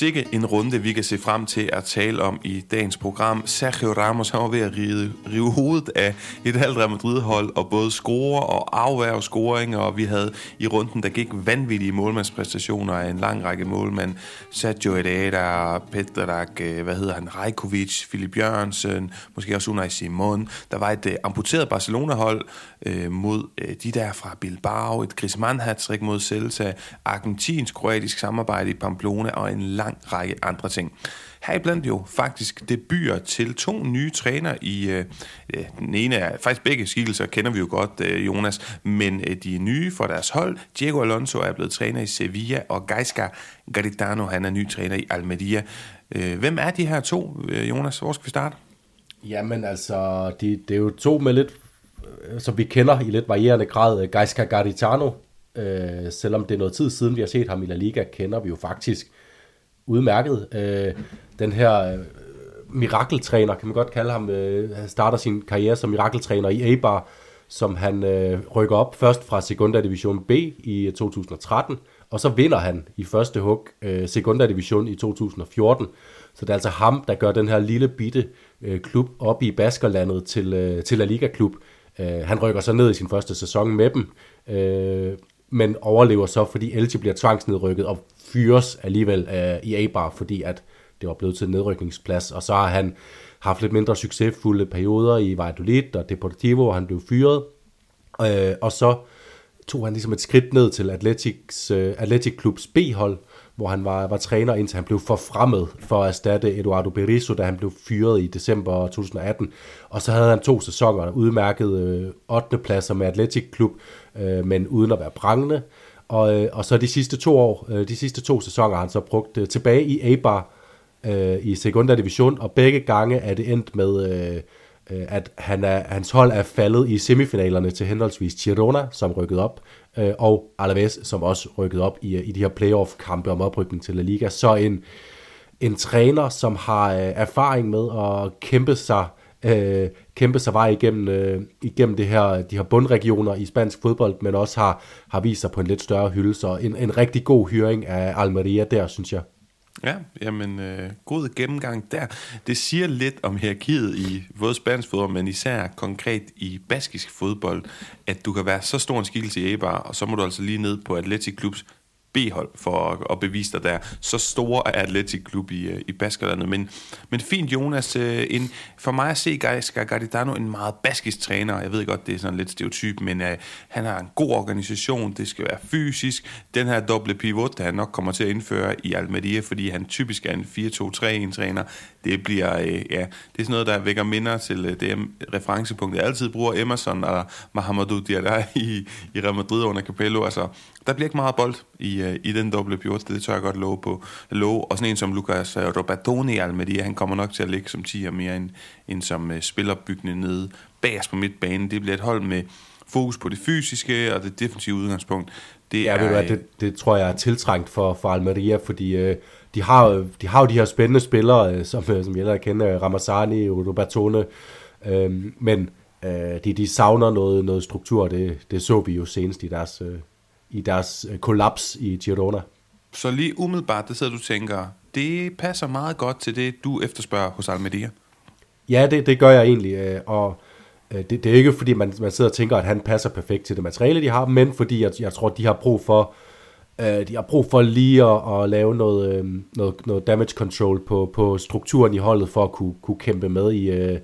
sikke en runde, vi kan se frem til at tale om i dagens program. Sergio Ramos han var ved at rive, rive hovedet af et halvt Real Madrid-hold, og både score og afværge scoringer, og vi havde i runden, der gik vanvittige målmandspræstationer af en lang række målmænd. Sergio Herrera, Petrak, øh, hvad hedder han, Rajkovic, Philip Jørgensen, måske også Unai Simon. Der var et uh, amputeret Barcelona-hold uh, mod uh, de der fra Bilbao, et Griezmann hat mod Celta, argentinsk-kroatisk samarbejde i Pamplona og en lang række andre ting. Heriblandt jo faktisk debuter til to nye træner i, øh, øh, den ene er faktisk begge skikkelser, kender vi jo godt, øh, Jonas, men øh, de er nye for deres hold. Diego Alonso er blevet træner i Sevilla, og Gaisca Garitano, han er ny træner i Almeria. Øh, hvem er de her to, øh, Jonas? Hvor skal vi starte? Jamen altså, de, det er jo to med lidt, øh, som vi kender i lidt varierende grad. Øh, Gaisca Garitano, øh, selvom det er noget tid siden, vi har set ham i La Liga, kender vi jo faktisk udmærket. Øh, den her øh, mirakeltræner, kan man godt kalde ham, øh, han starter sin karriere som mirakeltræner i Eibar, som han øh, rykker op først fra Segunda Division B i øh, 2013, og så vinder han i første hug øh, Segunda Division i 2014. Så det er altså ham, der gør den her lille bitte øh, klub op i Baskerlandet til, øh, til La Liga-klub. Øh, han rykker så ned i sin første sæson med dem, øh, men overlever så, fordi Elche bliver tvangsnedrykket og fyres alligevel øh, i A-bar, fordi at det var blevet til en nedrykningsplads. Og så har han haft lidt mindre succesfulde perioder i Valladolid og Deportivo, hvor han blev fyret. Øh, og så tog han ligesom et skridt ned til Atletics, øh, Atletic Klubs B-hold, hvor han var, var træner, indtil han blev forfremmet for at erstatte Eduardo Berizzo, da han blev fyret i december 2018. Og så havde han to sæsoner udmærket øh, 8. pladser med Atletic Klub, øh, men uden at være prangende. Og, øh, og så de sidste to år, øh, de sidste to sæsoner har han så brugt øh, tilbage i A-bar øh, i Segunda Division, og begge gange er det endt med, øh, øh, at han er, hans hold er faldet i semifinalerne til henholdsvis Girona, som rykkede op, øh, og Alaves, som også rykkede op i, i de her playoff-kampe om oprykning til La Liga. Så en, en træner, som har øh, erfaring med at kæmpe sig øh, øh, kæmpe sig vej igennem, øh, igennem det her, de her bundregioner i spansk fodbold, men også har, har vist sig på en lidt større hylde. Så en, en rigtig god hyring af Almeria der, synes jeg. Ja, jamen øh, god gennemgang der. Det siger lidt om hierarkiet i både spansk fodbold, men især konkret i baskisk fodbold, at du kan være så stor en skikkelse i Eibar, og så må du altså lige ned på Atletic Klubs B-hold for at, at bevise dig der. Så store er Atletic Klub i, øh, i Baskerlandet. Men, men fint, Jonas. Øh, en, for mig at se Gaisca Gardidano en meget baskisk træner. Jeg ved godt, det er sådan lidt stereotyp, men uh, han har en god organisation. Det skal være fysisk. Den her doble pivot, der han nok kommer til at indføre i Almeria, fordi han typisk er en 4-2-3-1-træner, det bliver, uh, ja, det er sådan noget, der vækker minder til uh, det referencepunkt, jeg altid bruger Emerson og Mahamadou Diarra i, i Real Madrid under Capello. Altså, der bliver ikke meget bold i, uh, i den doble pivot, det tør jeg godt love på. Love. Og sådan en som Lucas uh, Robertoni Almeria, han kommer nok til at ligge som 10 mere end, end som uh, spillerbyggende nede bag på midtbanen. Det bliver et hold med fokus på det fysiske og det defensive udgangspunkt. Det ja, er, ved du hvad, det, det tror jeg er tiltrængt for, for Almeria, fordi uh, de, har, de har jo de her spændende spillere, uh, som, som jeg kender, Ramazani og Robertone, uh, men uh, de, de savner noget, noget struktur, det, det så vi jo senest i deres, uh, i deres øh, kollaps i Girona. Så lige umiddelbart, det sidder du tænker, det passer meget godt til det, du efterspørger hos Almedia? Ja, det, det gør jeg egentlig, øh, og øh, det, det er ikke fordi, man, man sidder og tænker, at han passer perfekt til det materiale, de har, men fordi jeg, jeg tror, de har brug for Øh, de har brug for lige at, at lave noget, øh, noget, noget damage control på, på strukturen i holdet, for at kunne, kunne kæmpe med i, øh,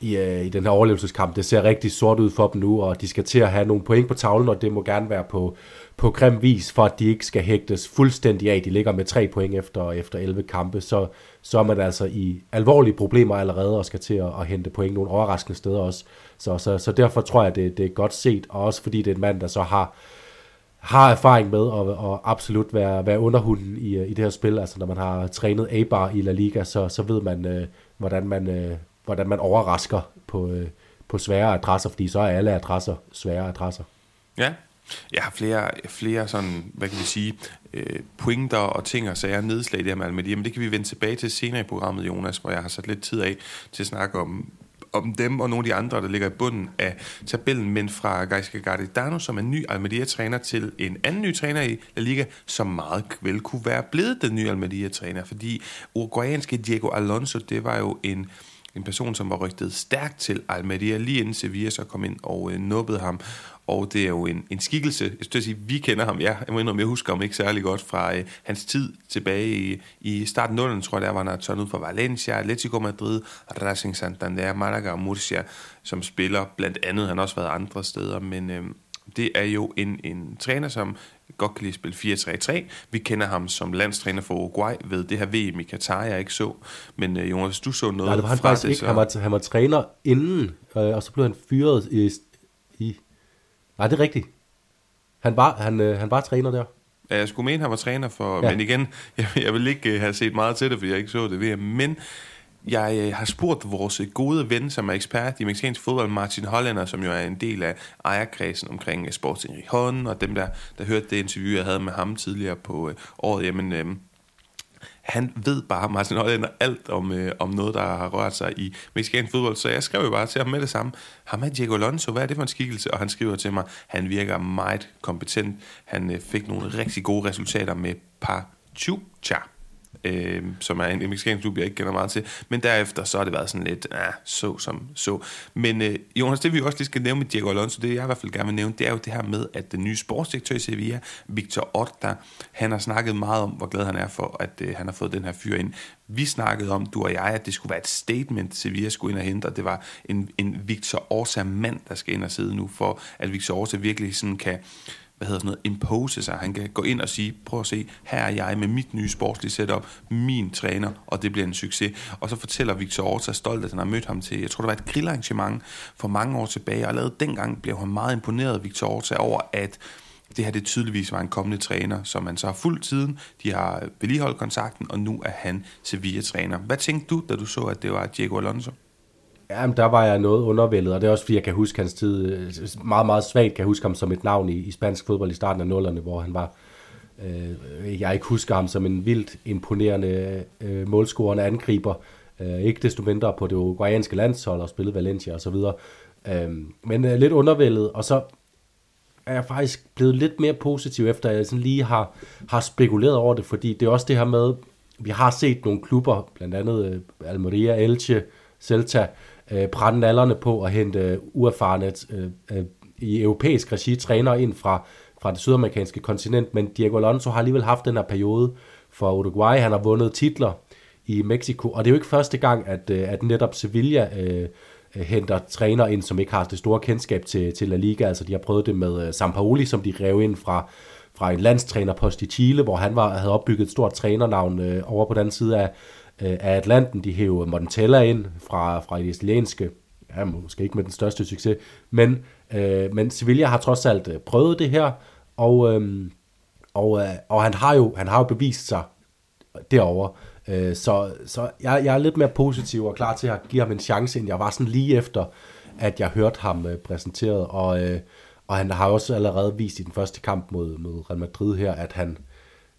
i, øh, i den her overlevelseskamp. Det ser rigtig sort ud for dem nu, og de skal til at have nogle point på tavlen, og det må gerne være på, på grim vis, for at de ikke skal hægtes fuldstændig af. De ligger med tre point efter, efter 11 kampe, så, så er man altså i alvorlige problemer allerede, og skal til at, at hente point nogle overraskende steder også. Så, så, så derfor tror jeg, det, det er godt set, og også fordi det er en mand, der så har har erfaring med at, at absolut være, være underhunden i, øh, i det her spil. Altså når man har trænet A-bar i La Liga, så, så ved man, øh, hvordan man øh, hvordan man overrasker på, øh, på svære adresser, fordi så er alle adresser svære adresser. Ja, jeg har flere, flere sådan, hvad kan vi sige, øh, pointer og ting og sager nedslag der med Almedia, men det kan vi vende tilbage til senere i programmet, Jonas, hvor jeg har sat lidt tid af til at snakke om om dem og nogle af de andre, der ligger i bunden af tabellen, men fra Gaisca Gardedano, som er ny Almeria-træner, til en anden ny træner i La Liga, som meget vel kunne være blevet den nye Almeria-træner, fordi uruguayanske Diego Alonso, det var jo en en person, som var rygtet stærkt til Almeria, lige inden Sevilla så kom ind og øh, nubbede ham. Og det er jo en, en skikkelse, jeg skulle sige, vi kender ham, ja, jeg må indrømme, jeg husker ham ikke særlig godt fra øh, hans tid tilbage i, i starten af 0'erne, tror jeg, der var han tørnet ud fra Valencia, Atletico Madrid, Racing Santander, Malaga og Murcia, som spiller blandt andet, han har også været andre steder, men øh, det er jo en, en træner, som godt kan lide at spille 4-3-3. Vi kender ham som landstræner for Uruguay ved det her VM i Katar, jeg ikke så. Men uh, Jonas, du så noget Nej, det var han faktisk det, ikke. Så... Han var, han var træner inden, øh, og så blev han fyret i... Nej, det er rigtigt. Han var, han, øh, han var træner der. Ja, jeg skulle mene, han var træner for... Ja. Men igen, jeg, jeg vil ikke uh, have set meget til det, fordi jeg ikke så det VM. Men jeg øh, har spurgt vores gode ven, som er ekspert i mexicansk fodbold, Martin Hollander, som jo er en del af ejerkredsen omkring øh, Sporting Rijon, og dem, der, der hørte det interview, jeg havde med ham tidligere på øh, året, jamen, øh, han ved bare, Martin Hollander, alt om, øh, om noget, der har rørt sig i mexicansk fodbold. Så jeg skrev jo bare til ham med det samme. Ham er Diego Alonso, hvad er det for en skikkelse? Og han skriver til mig, han virker meget kompetent. Han øh, fik nogle rigtig gode resultater med Pachuca øh, som er en, en mexicansk klub, jeg ikke kender meget til. Men derefter så har det været sådan lidt, ah, så som så. Men øh, Jonas, det vi også lige skal nævne med Diego Alonso, det jeg i hvert fald gerne vil nævne, det er jo det her med, at den nye sportsdirektør i Sevilla, Victor Orta, han har snakket meget om, hvor glad han er for, at øh, han har fået den her fyr ind. Vi snakkede om, du og jeg, at det skulle være et statement, Sevilla skulle ind og hente, og det var en, en Victor Orsa-mand, der skal ind og sidde nu, for at Victor Orsa virkelig sådan kan hvad hedder sådan noget, impose sig. Han kan gå ind og sige, prøv at se, her er jeg med mit nye sportslige setup, min træner, og det bliver en succes. Og så fortæller Victor Orta stolt, at han har mødt ham til, jeg tror det var et grillarrangement for mange år tilbage, og allerede dengang blev han meget imponeret, Victor Orta, over at det her det tydeligvis var en kommende træner, som man så har fuldt tiden. De har vedligeholdt kontakten, og nu er han Sevilla-træner. Hvad tænkte du, da du så, at det var Diego Alonso? Jamen, der var jeg noget undervældet, og det er også fordi, jeg kan huske hans tid, øh, meget, meget svagt kan huske ham som et navn i, i spansk fodbold i starten af nullerne, hvor han var, øh, jeg ikke husker ham som en vildt imponerende øh, målscorende angriber, øh, ikke desto mindre på det uruguayanske landshold og spillede Valencia osv., øh, men øh, lidt undervældet, og så er jeg faktisk blevet lidt mere positiv, efter jeg sådan lige har, har spekuleret over det, fordi det er også det her med, vi har set nogle klubber, blandt andet øh, Almeria, Elche, Celta, øh, brænde nallerne på at hente øh, uerfarne øh, øh, i europæisk regi træner ind fra, fra det sydamerikanske kontinent, men Diego Alonso har alligevel haft den her periode for Uruguay. Han har vundet titler i Mexico, og det er jo ikke første gang, at, øh, at netop Sevilla øh, henter træner ind, som ikke har det store kendskab til, til La Liga. Altså de har prøvet det med uh, Sampaoli, som de rev ind fra, fra en landstrænerpost i Chile, hvor han var, havde opbygget et stort trænernavn øh, over på den side af, øh, af Atlanten. De hæver Montella ind fra, fra det italienske, ja, måske ikke med den største succes, men, øh, men Sevilla har trods alt øh, prøvet det her, og, øh, og, øh, og han, har jo, han har jo bevist sig derovre. Øh, så så jeg, jeg er lidt mere positiv og klar til at give ham en chance, end jeg var sådan lige efter, at jeg hørte ham øh, præsenteret, og, øh, og han har også allerede vist i den første kamp mod, mod Real Madrid her, at han,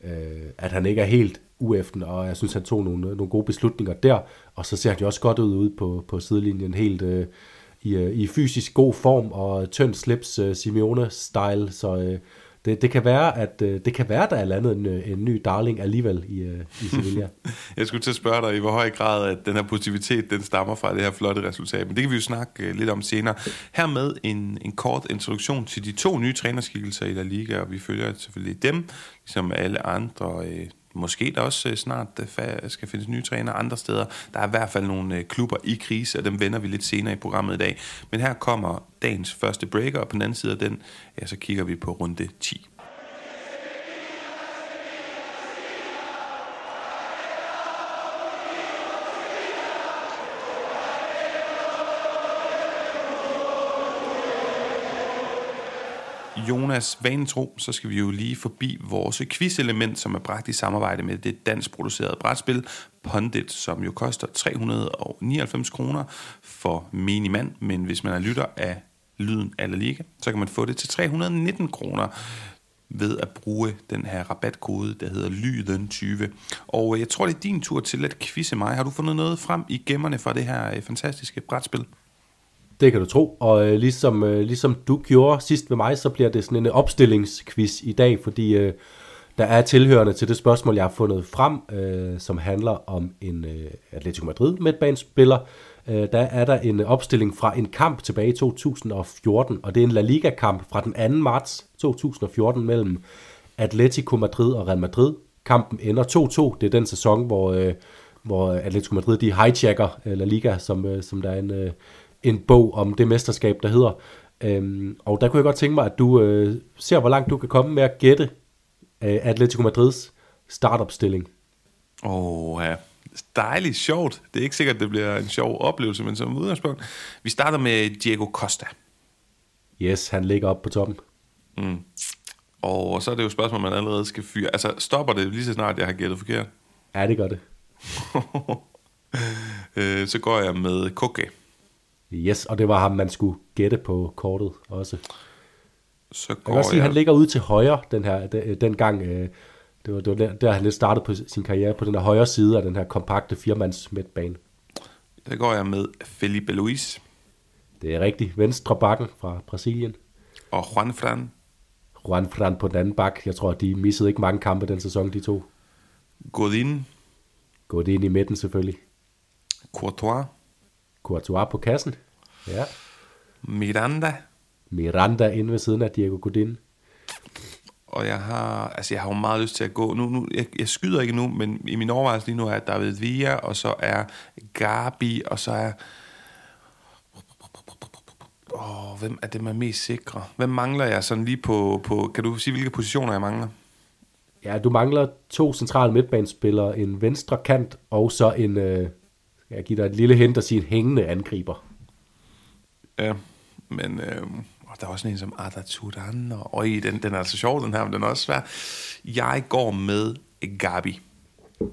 øh, at han ikke er helt ueften, og jeg synes, han tog nogle, nogle gode beslutninger der, og så ser han jo også godt ud ude på, på sidelinjen, helt øh, i, øh, i fysisk god form, og tynd slips øh, Simeone-style, så øh, det, det kan være, at øh, det kan være, der er landet en, øh, en ny darling alligevel i, øh, i Sevilla. jeg skulle til at spørge dig, i hvor høj grad at den her positivitet, den stammer fra det her flotte resultat, men det kan vi jo snakke øh, lidt om senere. Hermed en, en kort introduktion til de to nye trænerskikkelser i La Liga, og vi følger selvfølgelig dem, ligesom alle andre øh, Måske der også øh, snart øh, skal findes nye træner andre steder. Der er i hvert fald nogle øh, klubber i krise, og dem vender vi lidt senere i programmet i dag. Men her kommer dagens første breaker, og på den anden side af den, ja, så kigger vi på runde 10. Jonas Vanetro, så skal vi jo lige forbi vores quizelement, som er bragt i samarbejde med det dansk producerede brætspil Pondit, som jo koster 399 kroner for minimand, men hvis man er lytter af lyden eller Liga, så kan man få det til 319 kroner ved at bruge den her rabatkode, der hedder Lyden20. Og øh, jeg tror, det er din tur til at quizze mig. Har du fundet noget frem i gemmerne fra det her øh, fantastiske brætspil? Det kan du tro, og øh, ligesom, øh, ligesom du gjorde sidst ved mig, så bliver det sådan en øh, opstillingsquiz i dag, fordi øh, der er tilhørende til det spørgsmål, jeg har fundet frem, øh, som handler om en øh, Atletico Madrid midtbanespiller. Øh, der er der en opstilling fra en kamp tilbage i 2014, og det er en La Liga-kamp fra den 2. marts 2014 mellem Atletico Madrid og Real Madrid. Kampen ender 2-2. Det er den sæson, hvor, øh, hvor Atletico Madrid de hijacker øh, La Liga, som, øh, som der er en, øh, en bog om det mesterskab, der hedder. Øhm, og der kunne jeg godt tænke mig, at du øh, ser, hvor langt du kan komme med at gætte øh, Atletico Madrids startopstilling. Åh, oh, ja. Dejligt sjovt. Det er ikke sikkert, det bliver en sjov oplevelse, men som udgangspunkt. Vi starter med Diego Costa. Yes, han ligger op på toppen. Mm. Og så er det jo et spørgsmål, man allerede skal fyre. Altså, stopper det lige så snart, jeg har gættet forkert? Ja, det gør det. øh, så går jeg med Koke. Yes, og det var ham, man skulle gætte på kortet også. Så Jeg kan går godt sige, jeg... at han ligger ude til højre den her, den, den gang. Øh, det var, det var der, der, han lidt startede på sin karriere, på den her højre side af den her kompakte firemands midtbane. Der går jeg med Felipe Luis Det er rigtigt. Venstre bakken fra Brasilien. og Juan Fran, Juan Fran på den anden bak. Jeg tror, de missede ikke mange kampe den sæson, de to. Godin, ind i midten selvfølgelig. Courtois, Courtois på kassen. Ja. Miranda, Miranda inde ved siden af Diego Godin. og jeg har, altså jeg har jo meget lyst til at gå, nu, nu jeg, jeg skyder ikke nu, men i min overvejelse lige nu er David Villa, og så er Gabi, og så er, åh, hvem er det, man er mest sikre? Hvem mangler jeg sådan lige på, på, kan du sige, hvilke positioner jeg mangler? Ja, du mangler to centrale midtbanespillere, en venstre kant og så en, øh, jeg give dig et lille hint og sige en hængende angriber. Ja, men øh, og der er også en som Arda Turan, og øj, den, den er altså sjov, den her, men den er også svær. Jeg går med Gabi.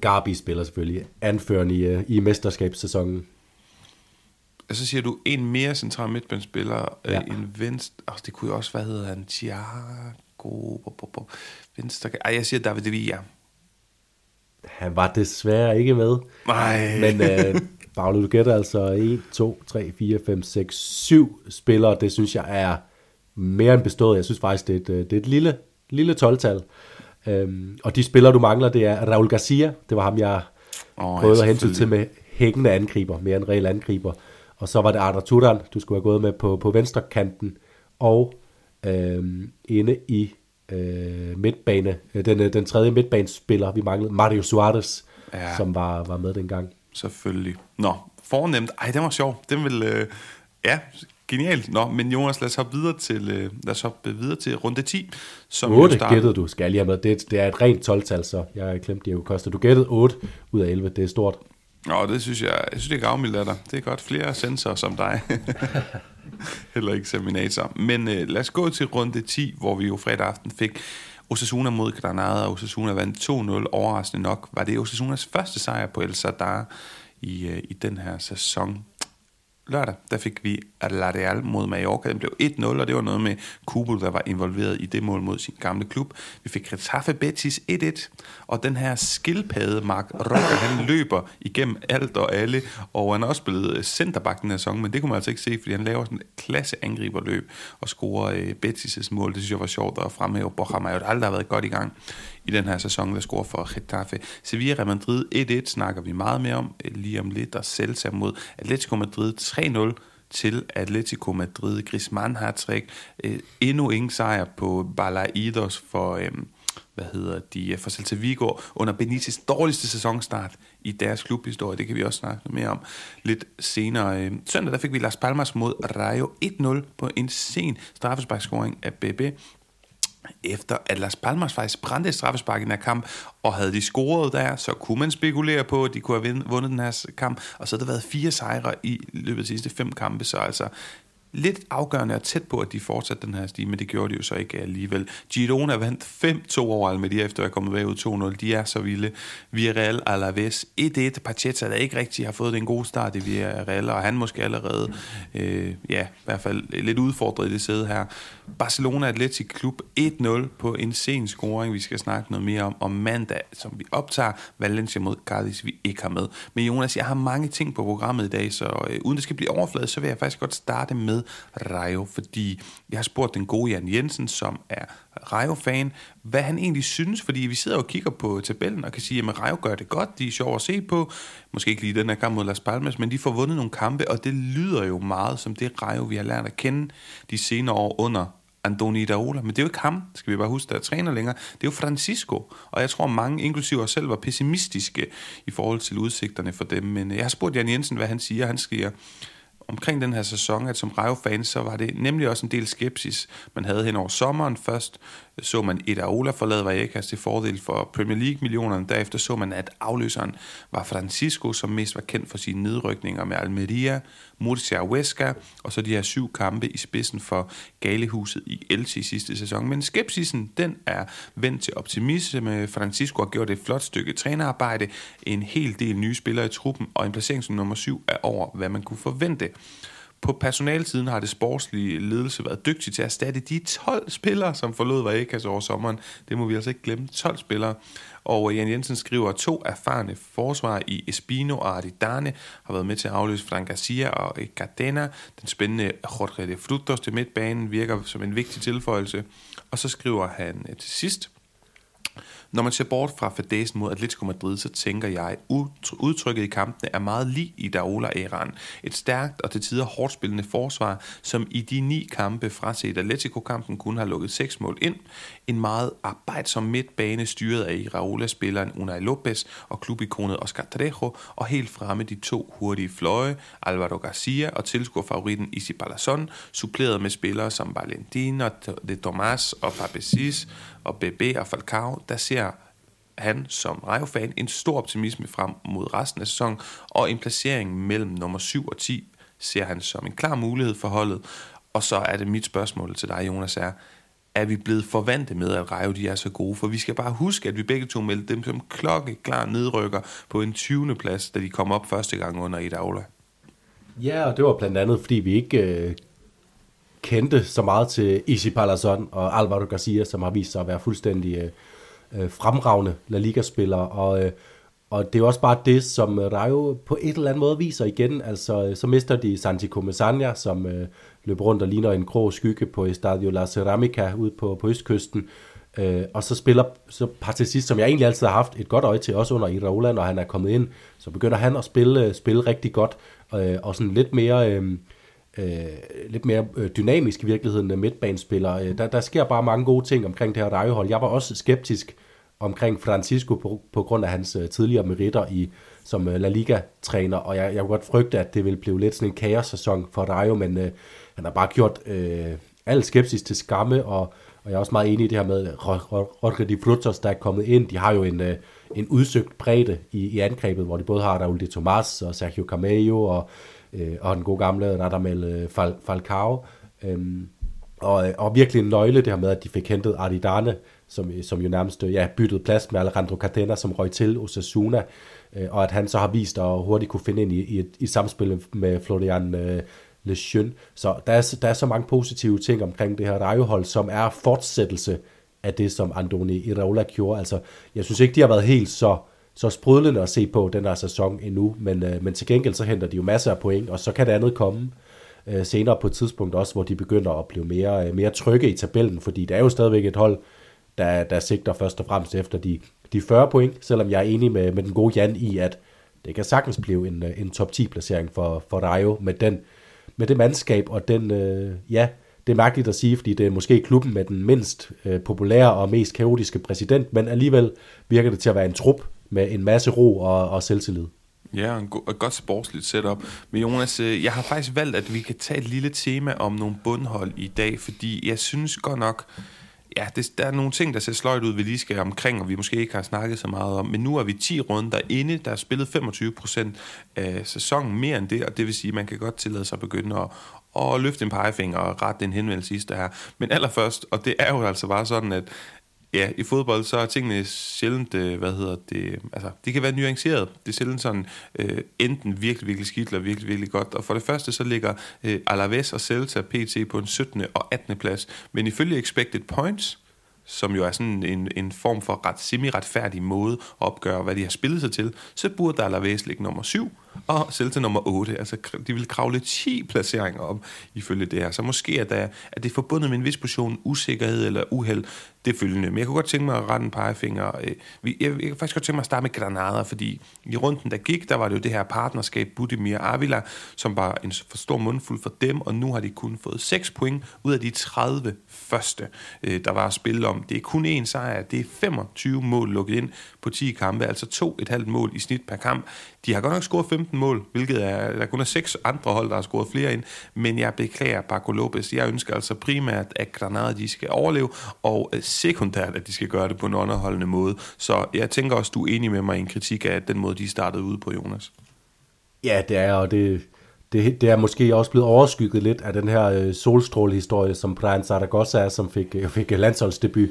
Gabi spiller selvfølgelig anføren i, øh, i mesterskabssæsonen. Og så siger du en mere central midtbanespiller, ja. Ja. øh, en venstre, oh, det kunne jo også, hvad hedder han, Thiago, bo, bo, bo, venstre, ej, jeg siger David Villa. Han var desværre ikke med. Nej. Men øh, Paolo, du gætter altså 1, 2, 3, 4, 5, 6, 7 spillere. Det synes jeg er mere end bestået. Jeg synes faktisk, det er et, øh, det er et lille, lille 12-tal. Øhm, og de spillere, du mangler, det er Raul Garcia. Det var ham, jeg ja, prøvede at hente til med hængende angriber, mere en reel angriber. Og så var det Arda Turan, du skulle have gået med på, på venstre kanten. Og øhm, inde i øh, midtbane, øh, den, øh, den tredje midtbanespiller, vi manglede, Mario Suarez, Ja. som var, var med dengang. Selvfølgelig. Nå, fornemt. Ej, den var sjov. Den vil, øh, ja, genialt. Nå, men Jonas, lad os hoppe videre til, øh, lad os hoppe videre til runde 10. Som jo 8 starter- gættede du, skal jeg lige have med. Det, det er et rent 12-tal, så jeg har glemt Diego Costa. Du gættede 8 ud af 11, det er stort. Nå, det synes jeg, jeg synes, det er gavmildt af dig. Det er godt flere sensorer som dig. Heller ikke seminator. Men øh, lad os gå til runde 10, hvor vi jo fredag aften fik Osasuna mod Granada, og Osasuna vandt 2-0. Overraskende nok var det Osasunas første sejr på El Sadar i, øh, i den her sæson. Lørdag, der fik vi La Real mod Mallorca. Den blev 1-0, og det var noget med Kubo, der var involveret i det mål mod sin gamle klub. Vi fik Retafe Betis 1-1, og den her skildpadde Mark Rocker, han løber igennem alt og alle, og han er også blevet øh, centerback den her sæson, men det kunne man altså ikke se, fordi han laver sådan et klasse angriberløb og scorer øh, Betis' mål. Det synes jeg var sjovt at fremhæve. Borja Mayoral, der har været godt i gang i den her sæson, der scorer for Getafe. Sevilla Real Madrid 1-1 snakker vi meget mere om øh, lige om lidt, og Celta mod Atletico Madrid 3-0 til Atletico Madrid. Griezmann har træk. Øh, endnu ingen sejr på Balaidos for, øh, hvad hedder de, øh, for Celta Vigo under Benitez dårligste sæsonstart i deres klubhistorie. Det kan vi også snakke mere om lidt senere. Øh, søndag der fik vi Las Palmas mod Rayo 1-0 på en sen straffesparkscoring af BB efter at Las Palmas faktisk brændte et straffespark i den her kamp, og havde de scoret der, så kunne man spekulere på, at de kunne have vundet den her kamp, og så havde der været fire sejre i løbet af de sidste fem kampe, så altså lidt afgørende og tæt på, at de fortsatte den her stige, men det gjorde de jo så ikke alligevel. Girona vandt 5-2 over Almeria, efter at komme bagud 2-0. De er så vilde. Villarreal Alaves 1-1. Pacheta, der ikke rigtig har fået den gode start i Villarreal, og han måske allerede, øh, ja, i hvert fald lidt udfordret i det sæde her. Barcelona Atletic Klub 1-0 på en sen scoring, vi skal snakke noget mere om, om mandag, som vi optager Valencia mod Cardis, vi ikke har med. Men Jonas, jeg har mange ting på programmet i dag, så øh, uden det skal blive overfladet, så vil jeg faktisk godt starte med Rayo, fordi jeg har spurgt den gode Jan Jensen, som er Rayo-fan, hvad han egentlig synes, fordi vi sidder og kigger på tabellen og kan sige, at Rayo gør det godt, de er sjove at se på, måske ikke lige den her kamp mod Las Palmas, men de får vundet nogle kampe, og det lyder jo meget som det Rayo, vi har lært at kende de senere år under Andoni Iraola, men det er jo ikke ham, skal vi bare huske, der er træner længere. Det er jo Francisco, og jeg tror mange, inklusive os selv, var pessimistiske i forhold til udsigterne for dem. Men jeg har spurgt Jan Jensen, hvad han siger. Han siger, omkring den her sæson, at som Rayo-fans, så var det nemlig også en del skepsis, man havde hen over sommeren. Først så man et Aola forlade Vallecas til fordel for Premier League-millionerne. Derefter så man, at afløseren var Francisco, som mest var kendt for sine nedrykninger med Almeria, Murcia og Huesca, og så de her syv kampe i spidsen for Galehuset i Elche sidste sæson. Men skepsisen, den er vendt til optimisme. Francisco har gjort et flot stykke trænerarbejde, en hel del nye spillere i truppen, og en placering som nummer syv er over, hvad man kunne forvente. På personalsiden har det sportslige ledelse været dygtig til at erstatte de 12 spillere, som forlod Vallecas over sommeren. Det må vi altså ikke glemme. 12 spillere. Og øh, Jan Jensen skriver, at to erfarne forsvarer i Espino og Aridane har været med til at afløse Frank Garcia og Cardena. Den spændende Jorge de Frutos til midtbanen virker som en vigtig tilføjelse. Og så skriver han øh, til sidst, når man ser bort fra fadesen mod Atletico Madrid, så tænker jeg, udtrykket i kampene er meget lig i Daola-æraen. Et stærkt og til tider hårdt spillende forsvar, som i de ni kampe fra set Atletico-kampen kun har lukket seks mål ind. En meget arbejdsom midtbane styret af Iraola-spilleren Unai Lopez og klubikonet Oscar Trejo, og helt fremme de to hurtige fløje, Alvaro Garcia og tilskuerfavoritten Isi Balazon, suppleret med spillere som Valentina, De Tomas og Papesis og BB og Falcao, der ser han som Rayo-fan en stor optimisme frem mod resten af sæsonen, og en placering mellem nummer 7 og 10 ser han som en klar mulighed for holdet. Og så er det mit spørgsmål til dig, Jonas, er, er vi blevet forvante med, at Rayo de er så gode? For vi skal bare huske, at vi begge to meldte dem som klokkeklar nedrykker på en 20. plads, da de kom op første gang under et Aula. Ja, og det var blandt andet, fordi vi ikke øh, kendte så meget til Isi Palazon og Alvaro Garcia, som har vist sig at være fuldstændig øh, øh fremragende La Liga-spillere, og, øh, og det er også bare det, som Rayo på et eller andet måde viser igen, altså øh, så mister de Santi Comesania, som øh, løber rundt og ligner en grå skygge på Estadio La Ceramica ude på, på østkysten, øh, og så spiller så Partizis, som jeg egentlig altid har haft et godt øje til, også under Iraola, når han er kommet ind, så begynder han at spille, øh, spille rigtig godt, øh, og sådan lidt mere... Øh, øh, lidt mere øh, dynamisk i virkeligheden midtbanespiller. Øh, der, der sker bare mange gode ting omkring det her Rayo. Jeg var også skeptisk omkring Francisco på, på grund af hans øh, tidligere meritter i, som øh, La Liga-træner, og jeg, jeg kunne godt frygte, at det ville blive lidt sådan en kaos-sæson for Rayo, men øh, han har bare gjort øh, al skepsis til skamme, og, og jeg er også meget enig i det her med Rodrigo de Frutos, der er kommet ind. De har jo en, øh, en udsøgt bredde i, i angrebet, hvor de både har Raul de Tomas og Sergio Camello og øh, og den gode gamle Radamel øh, Fal, Falcao. Øhm, øh, og, og virkelig en nøgle det her med, at de fik hentet Aridane, som, øh, som jo nærmest øh, ja, byttede plads med Alejandro Catena, som røg til Osasuna, øh, og at han så har vist at hurtigt kunne finde ind i, i, et, i samspil med Florian øh, Lejeune. Så der er, der er så mange positive ting omkring det her rejehold, som er fortsættelse af det, som Andoni Iraola gjorde. Altså, jeg synes ikke, de har været helt så så sprudlende at se på den der sæson endnu, men, øh, men til gengæld så henter de jo masser af point, og så kan det andet komme øh, senere på et tidspunkt også, hvor de begynder at blive mere, øh, mere trygge i tabellen, fordi det er jo stadigvæk et hold, der, der sigter først og fremmest efter de, de 40 point, selvom jeg er enig med, med den gode Jan i, at det kan sagtens blive en, øh, en top 10 placering for, for Rayo med, den, med det mandskab og den, øh, ja, det er mærkeligt at sige, fordi det er måske klubben med den mindst øh, populære og mest kaotiske præsident, men alligevel virker det til at være en trup, med en masse ro og, og selvtillid. Ja, en go- et godt sportsligt setup. Men Jonas, øh, jeg har faktisk valgt, at vi kan tage et lille tema om nogle bundhold i dag, fordi jeg synes godt nok, ja, det, der er nogle ting, der ser sløjt ud, vi lige skal omkring, og vi måske ikke har snakket så meget om. Men nu er vi 10 runder inde, der er spillet 25 procent af sæsonen mere end det, og det vil sige, at man kan godt tillade sig at begynde at, og løfte en pegefinger og rette en henvendelse sidste her. Men allerførst, og det er jo altså bare sådan, at Ja, i fodbold så er tingene sjældent, øh, hvad hedder det, øh, altså det kan være nuanceret. Det er sjældent sådan øh, enten virkelig, virkelig skidt eller virkelig, virkelig godt. Og for det første så ligger øh, Alaves og Celta PT på en 17. og 18. plads. Men ifølge expected points, som jo er sådan en, en form for ret semi-retfærdig måde at opgøre, hvad de har spillet sig til, så burde der Alaves ligge nummer 7, og Celta nummer 8. Altså, de vil kravle 10 placeringer op ifølge det her. Så måske er, der, er det forbundet med en vis portion usikkerhed eller uheld det følgende. Men jeg kunne godt tænke mig at rette en pegefinger. Øh, jeg, jeg, kan faktisk godt tænke mig at starte med Granada, fordi i runden, der gik, der var det jo det her partnerskab Budimir Avila, som var en for stor mundfuld for dem, og nu har de kun fået 6 point ud af de 30 første, øh, der var at spille om. Det er kun én sejr, det er 25 mål lukket ind på 10 kampe, altså to et halvt mål i snit per kamp. De har godt nok scoret 15 mål, hvilket er, der kun er seks andre hold, der har scoret flere ind, men jeg beklager Paco Lopez. Jeg ønsker altså primært, at Granada de skal overleve, og øh, sekundært, at de skal gøre det på en underholdende måde. Så jeg tænker også, du er enig med mig i en kritik af den måde, de startede ud på, Jonas. Ja, det er, og det, det, det er måske også blevet overskygget lidt af den her øh, solstrålehistorie, som Brian Zaragoza er, som fik, øh, fik landsholdsdebut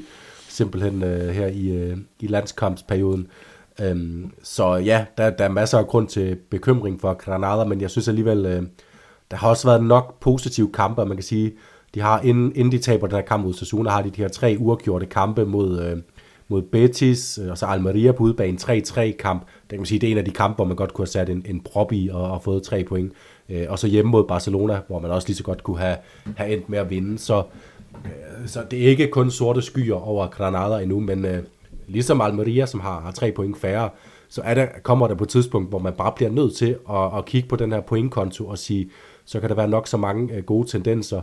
simpelthen øh, her i, øh, i landskampsperioden. Øhm, så ja, der, der er masser af grund til bekymring for Granada, men jeg synes alligevel, øh, der har også været nok positive kampe, man kan sige, de har, inden, inden de taber den her kamp mod Sasuna, har de de her tre uafgjorte kampe mod, øh, mod Betis, øh, og så Almeria på udebane 3-3 kamp. Det kan man sige, det er en af de kampe, hvor man godt kunne have sat en, en prop i og, og fået tre point. Øh, og så hjemme mod Barcelona, hvor man også lige så godt kunne have, have endt med at vinde. Så, øh, så det er ikke kun sorte skyer over Granada endnu, men øh, ligesom Almeria, som har, har tre point færre, så er der, kommer der på et tidspunkt, hvor man bare bliver nødt til at, at kigge på den her pointkonto og sige, så kan der være nok så mange øh, gode tendenser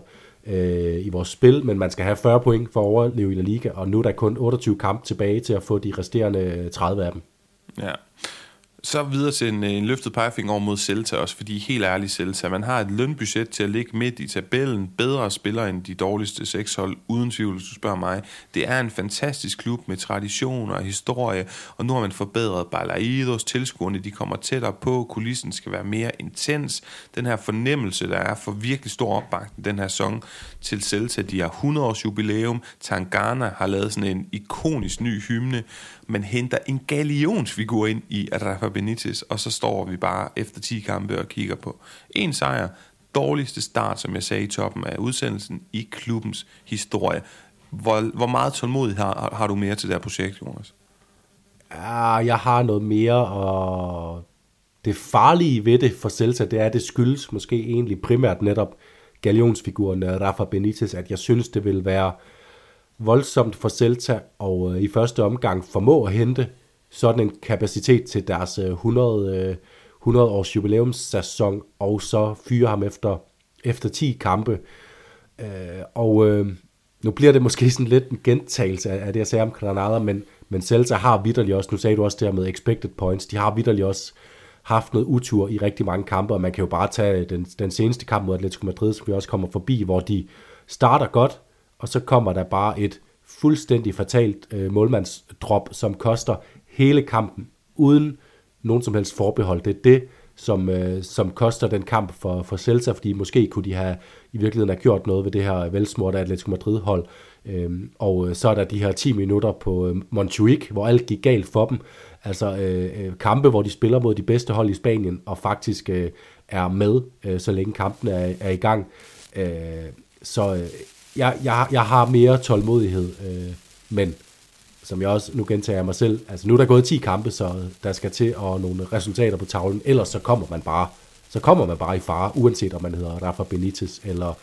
øh, i vores spil, men man skal have 40 point for at overleve i La Liga, og nu er der kun 28 kampe tilbage til at få de resterende øh, 30 af dem. Ja, så videre til en, en løftet pegefinger over mod Celta også, fordi helt ærligt Celta, man har et lønbudget til at ligge midt i tabellen, bedre spillere end de dårligste seks hold, uden tvivl, hvis du spørger mig. Det er en fantastisk klub med traditioner og historie, og nu har man forbedret Balaidos, tilskuerne de kommer tættere på, kulissen skal være mere intens. Den her fornemmelse, der er for virkelig stor opbakning den her sæson til Celta, de har 100 års jubilæum, Tangana har lavet sådan en ikonisk ny hymne, man henter en galionsfigur ind i Rafa Benitez, og så står vi bare efter 10 kampe og kigger på en sejr, dårligste start, som jeg sagde i toppen af udsendelsen, i klubbens historie. Hvor, hvor meget tålmodighed har, har du mere til det her projekt, Jonas? Ja, jeg har noget mere, og det farlige ved det for Celta, det er, at det skyldes måske egentlig primært netop galionsfiguren øh, Rafa Benitez, at jeg synes, det vil være voldsomt for Celta og øh, i første omgang formå at hente sådan en kapacitet til deres 100, øh, 100 øh, års jubilæumssæson, og så fyre ham efter, efter 10 kampe. Øh, og øh, nu bliver det måske sådan lidt en gentagelse af, af det, jeg sagde om Granada, men, men Celta har vidderlig også, nu sagde du også det her med expected points, de har vidderlig også haft noget utur i rigtig mange kampe, og man kan jo bare tage den, den seneste kamp mod Atletico Madrid, som vi også kommer forbi, hvor de starter godt, og så kommer der bare et fuldstændig fatalt øh, målmandsdrop, som koster hele kampen, uden nogen som helst forbehold. Det er det, som, øh, som koster den kamp for, for Celta, fordi måske kunne de have i virkeligheden have gjort noget ved det her velsmurte Atletico Madrid-hold. Øhm, og øh, så er der de her 10 minutter på øh, Montjuic, hvor alt gik galt for dem. Altså øh, øh, kampe, hvor de spiller mod de bedste hold i Spanien, og faktisk øh, er med, øh, så længe kampen er, er i gang. Øh, så øh, jeg, jeg, jeg har mere tålmodighed, øh, men som jeg også, nu gentager jeg mig selv, altså nu er der gået 10 kampe, så der skal til og nogle resultater på tavlen, ellers så kommer man bare, så kommer man bare i fare, uanset om man hedder Rafa Benitez eller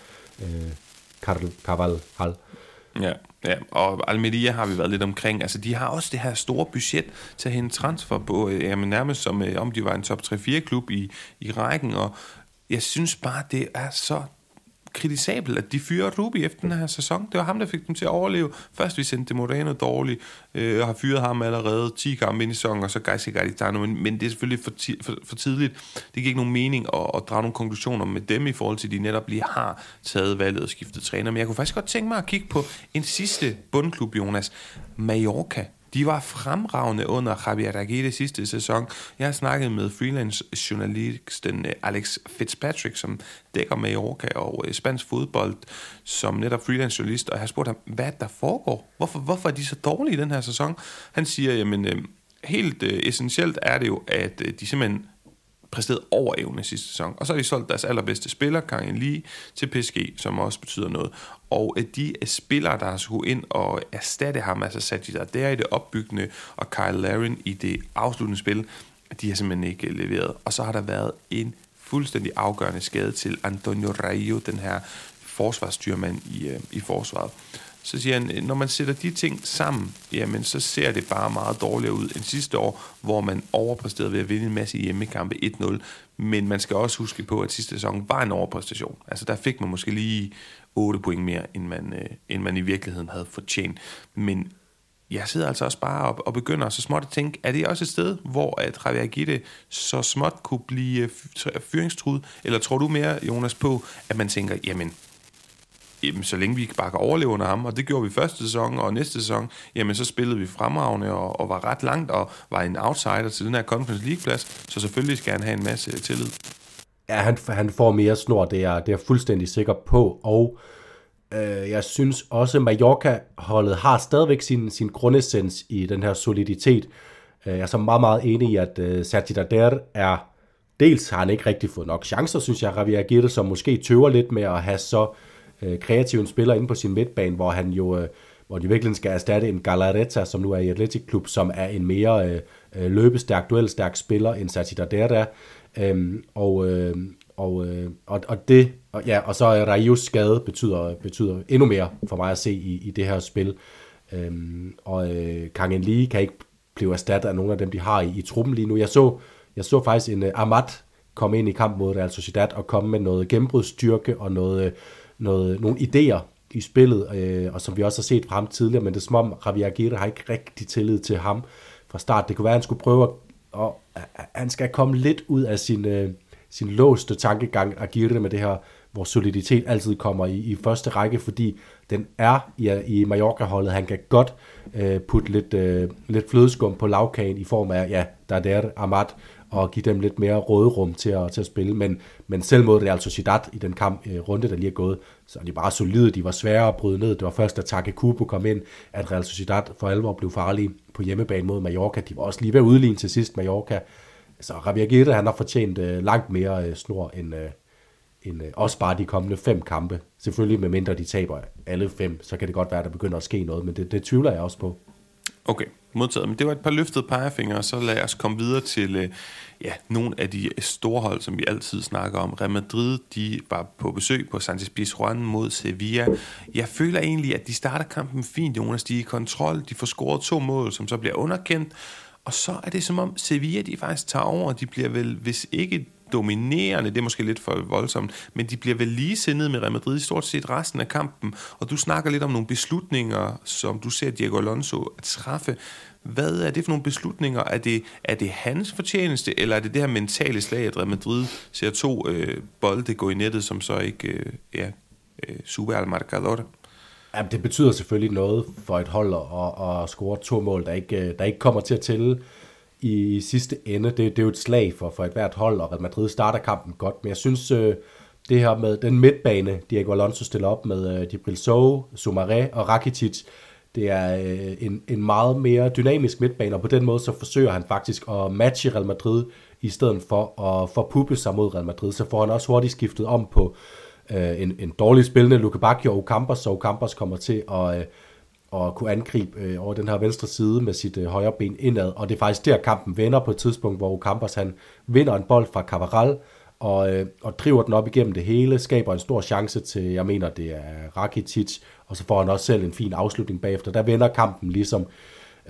øh, Carl Carvalhal. Ja, ja, og Almeria har vi været lidt omkring. Altså, de har også det her store budget til at hente transfer på, øh, jamen, nærmest som øh, om de var en top 3-4 klub i, i rækken, og jeg synes bare, det er så kritisabelt, at de fyrer Rubi efter den her sæson. Det var ham, der fik dem til at overleve. Først vi sendte Moreno dårligt, øh, og har fyret ham allerede 10 kampe ind i sæsonen, og så Geise Garitano, men, men det er selvfølgelig for, ti, for, for tidligt. Det giver ikke nogen mening at, at drage nogle konklusioner med dem i forhold til, at de netop lige har taget valget og skiftet træner. Men jeg kunne faktisk godt tænke mig at kigge på en sidste bundklub, Jonas. Mallorca de var fremragende under Javier Aguirre sidste sæson. Jeg har snakket med freelance journalisten øh, Alex Fitzpatrick, som dækker Mallorca og øh, spansk fodbold, som netop freelance journalist, og jeg har spurgt ham, hvad der foregår? Hvorfor, hvorfor er de så dårlige i den her sæson? Han siger, jamen, øh, helt essentielt er det jo, at de simpelthen præsteret over evne sidste sæson. Og så har de solgt deres allerbedste spiller, Karin Lee, til PSG, som også betyder noget. Og øh, de øh, spillere, der har skulle ind og erstatte ham, altså Sajid der i det opbyggende, og Kyle Larin i det afsluttende spil, de har simpelthen ikke øh, leveret. Og så har der været en fuldstændig afgørende skade til Antonio Rayo, den her forsvarsstyrmand i, i forsvaret. Så siger han, når man sætter de ting sammen, jamen så ser det bare meget dårligere ud end sidste år, hvor man overpræsterede ved at vinde en masse hjemmekampe 1-0. Men man skal også huske på, at sidste sæson var en overpræstation. Altså der fik man måske lige 8 point mere, end man, øh, end man i virkeligheden havde fortjent. Men jeg sidder altså også bare og, og begynder så småt at tænke, er det også et sted, hvor at Javier Gitte så småt kunne blive øh, fyringstruet? Eller tror du mere, Jonas, på, at man tænker, jamen, jamen, så længe vi bare kan overleve under ham, og det gjorde vi første sæson, og næste sæson, jamen så spillede vi fremragende og, og var ret langt, og var en outsider til den her Conference League-plads, så selvfølgelig skal han have en masse tillid. Ja, han, han får mere snor, det er, det er jeg fuldstændig sikker på, og øh, jeg synes også, Mallorca-holdet har stadigvæk sin, sin grundessens i den her soliditet. Øh, jeg er så meget, meget enig i, at øh, Sergi Dader er dels har han ikke rigtig fået nok chancer, synes jeg, Javier Aguirre, som måske tøver lidt med at have så øh, Øh, kreativ spiller inde på sin midtbane, hvor han jo øh, hvor de virkelig skal erstatte en Galareta, som nu er i Atletic Klub, som er en mere øh, øh løbestærk, duelstærk spiller end Sati Dardera. Øhm, og, øh, og, øh, og, og det, og, ja, og så er Rayus skade betyder, betyder endnu mere for mig at se i, i det her spil. Øhm, og øh, Kang Lee kan ikke blive erstattet af nogle af dem, de har i, i truppen lige nu. Jeg så, jeg så faktisk en øh, uh, Amat komme ind i kamp mod Real Sociedad og komme med noget gennembrudsstyrke og noget, noget, nogle idéer i spillet, øh, og som vi også har set fra ham tidligere, men det er som om Javier Aguirre har ikke rigtig tillid til ham fra start. Det kunne være, at han skulle prøve at, og, at han skal komme lidt ud af sin, øh, sin låste tankegang, Aguirre med det her, hvor soliditet altid kommer i, i første række, fordi den er i, i Mallorca-holdet. Han kan godt øh, putte lidt, øh, lidt flødeskum på lavkagen i form af, ja, der er der Amat og give dem lidt mere råderum til at, til at spille. Men, men selv mod Real Sociedad i den kamp, øh, runde, der lige er gået, så er de bare solide. De var svære at bryde ned. Det var først, da Take Kubo kom ind, at Real Sociedad for alvor blev farlige på hjemmebane mod Mallorca. De var også lige ved at udligne til sidst Mallorca. Så Javier Gitte, han har fortjent øh, langt mere øh, snor end, øh, end øh, også bare de kommende fem kampe. Selvfølgelig med mindre de taber alle fem, så kan det godt være, at der begynder at ske noget, men det, det tvivler jeg også på. Okay, modtaget. Men det var et par løftede pegefingre, og så lad os komme videre til øh, ja, nogle af de store hold, som vi altid snakker om. Real Madrid, de var på besøg på Sanchez Pizjuan mod Sevilla. Jeg føler egentlig, at de starter kampen fint, Jonas. De er i kontrol, de får scoret to mål, som så bliver underkendt. Og så er det som om Sevilla, de faktisk tager over. og De bliver vel, hvis ikke dominerende, det er måske lidt for voldsomt, men de bliver vel lige med Real Madrid i stort set resten af kampen, og du snakker lidt om nogle beslutninger, som du ser Diego Alonso at træffe. Hvad er det for nogle beslutninger? Er det, er det hans fortjeneste, eller er det det her mentale slag, at Real Madrid ser to øh, bolde gå i nettet, som så ikke øh, ja, øh, super al marcador? Jamen, det betyder selvfølgelig noget for et hold at, at score to mål, der ikke, øh, der ikke kommer til at tælle i sidste ende. Det, det er jo et slag for, for et hvert hold, og Real Madrid starter kampen godt, men jeg synes, øh, det her med den midtbane, Diego Alonso stiller op med øh, Dibril Sow, Sumaré og Rakitic, det er øh, en, en meget mere dynamisk midtbane, og på den måde så forsøger han faktisk at matche Real Madrid, i stedet for at forpuppe sig mod Real Madrid. Så får han også hurtigt skiftet om på øh, en, en dårlig spillende Luke Bacchio og Ocampos, så Ocampos kommer til at, øh, og kunne angribe øh, over den her venstre side med sit øh, højre ben indad, og det er faktisk der kampen vender på et tidspunkt, hvor Ocampos han vinder en bold fra Cavaral, og, øh, og driver den op igennem det hele, skaber en stor chance til, jeg mener, det er Rakitic, og så får han også selv en fin afslutning bagefter. Der vender kampen ligesom.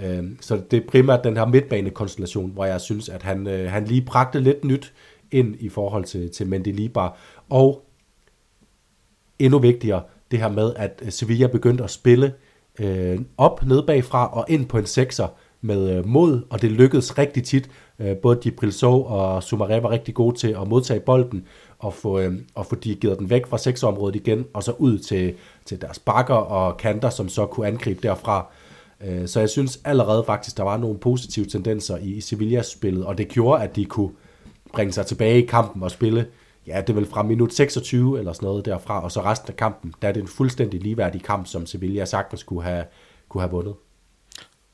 Øh, så det er primært den her midtbanekonstellation, hvor jeg synes, at han, øh, han lige bragte lidt nyt ind i forhold til, til Mendilibar. Og endnu vigtigere, det her med, at øh, Sevilla begyndte at spille øh, Øh, op ned bagfra og ind på en sekser med øh, mod, og det lykkedes rigtig tit. Øh, både de og Sumaré var rigtig gode til at modtage bolden og få, øh, og få dirigeret den væk fra sekserområdet igen, og så ud til, til deres bakker og kanter, som så kunne angribe derfra. Øh, så jeg synes allerede faktisk, der var nogle positive tendenser i, i Sevillas spillet, og det gjorde, at de kunne bringe sig tilbage i kampen og spille, ja, det er vel fra minut 26 eller sådan noget derfra, og så resten af kampen, der er det en fuldstændig ligeværdig kamp, som Sevilla sagtens kunne have, kunne have vundet.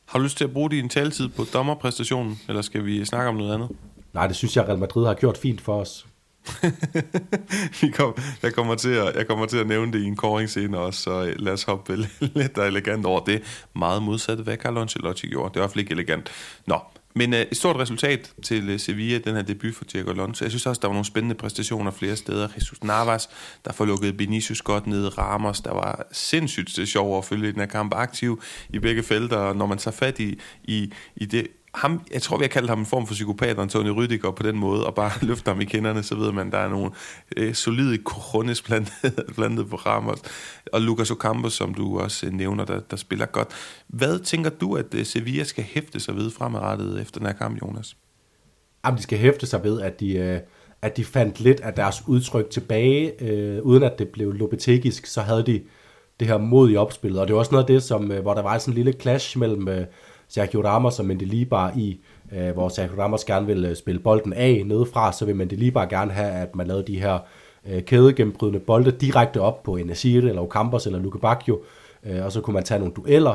Har du lyst til at bruge din taletid på dommerpræstationen, eller skal vi snakke om noget andet? Nej, det synes jeg, Real Madrid har gjort fint for os. Vi kom, jeg, kommer til at, jeg kommer til at nævne det i en kåring senere også, så lad os hoppe lidt og elegant over det. Meget modsat, hvad Carlo Ancelotti gjorde. Det er i hvert fald ikke elegant. Nå, men øh, et stort resultat til øh, Sevilla, den her debut for Diego Alonso. Jeg synes også, der var nogle spændende præstationer flere steder. Jesus Navas, der får lukket Benicius godt ned. Ramos, der var sindssygt sjov at følge den her kamp aktiv i begge felter. Når man tager fat i, i, i det ham, jeg tror, vi har kaldt ham en form for psykopat, Antonio Rüdiger, på den måde, og bare løfter ham i kinderne, så ved man, at der er nogle øh, solide kronis blandet, blandet på Ramos. Og Lucas Ocampo, som du også øh, nævner, der, der spiller godt. Hvad tænker du, at øh, Sevilla skal hæfte sig ved fremadrettet efter den her kamp, Jonas? Jamen, de skal hæfte sig ved, at de, øh, at de fandt lidt af deres udtryk tilbage, øh, uden at det blev lopetegisk, så havde de det her mod i opspillet. Og det var også noget af det, som, øh, hvor der var sådan en lille clash mellem... Øh, Sergio Ramos og Mendelibar i, øh, hvor Sergio Ramos gerne vil øh, spille bolden af nedefra, så vil Mendelibar gerne have, at man lavede de her øh, kædegennembrydende bolde direkte op på Enesir eller Ocampos eller Luke Bacchio, øh, og så kunne man tage nogle dueller,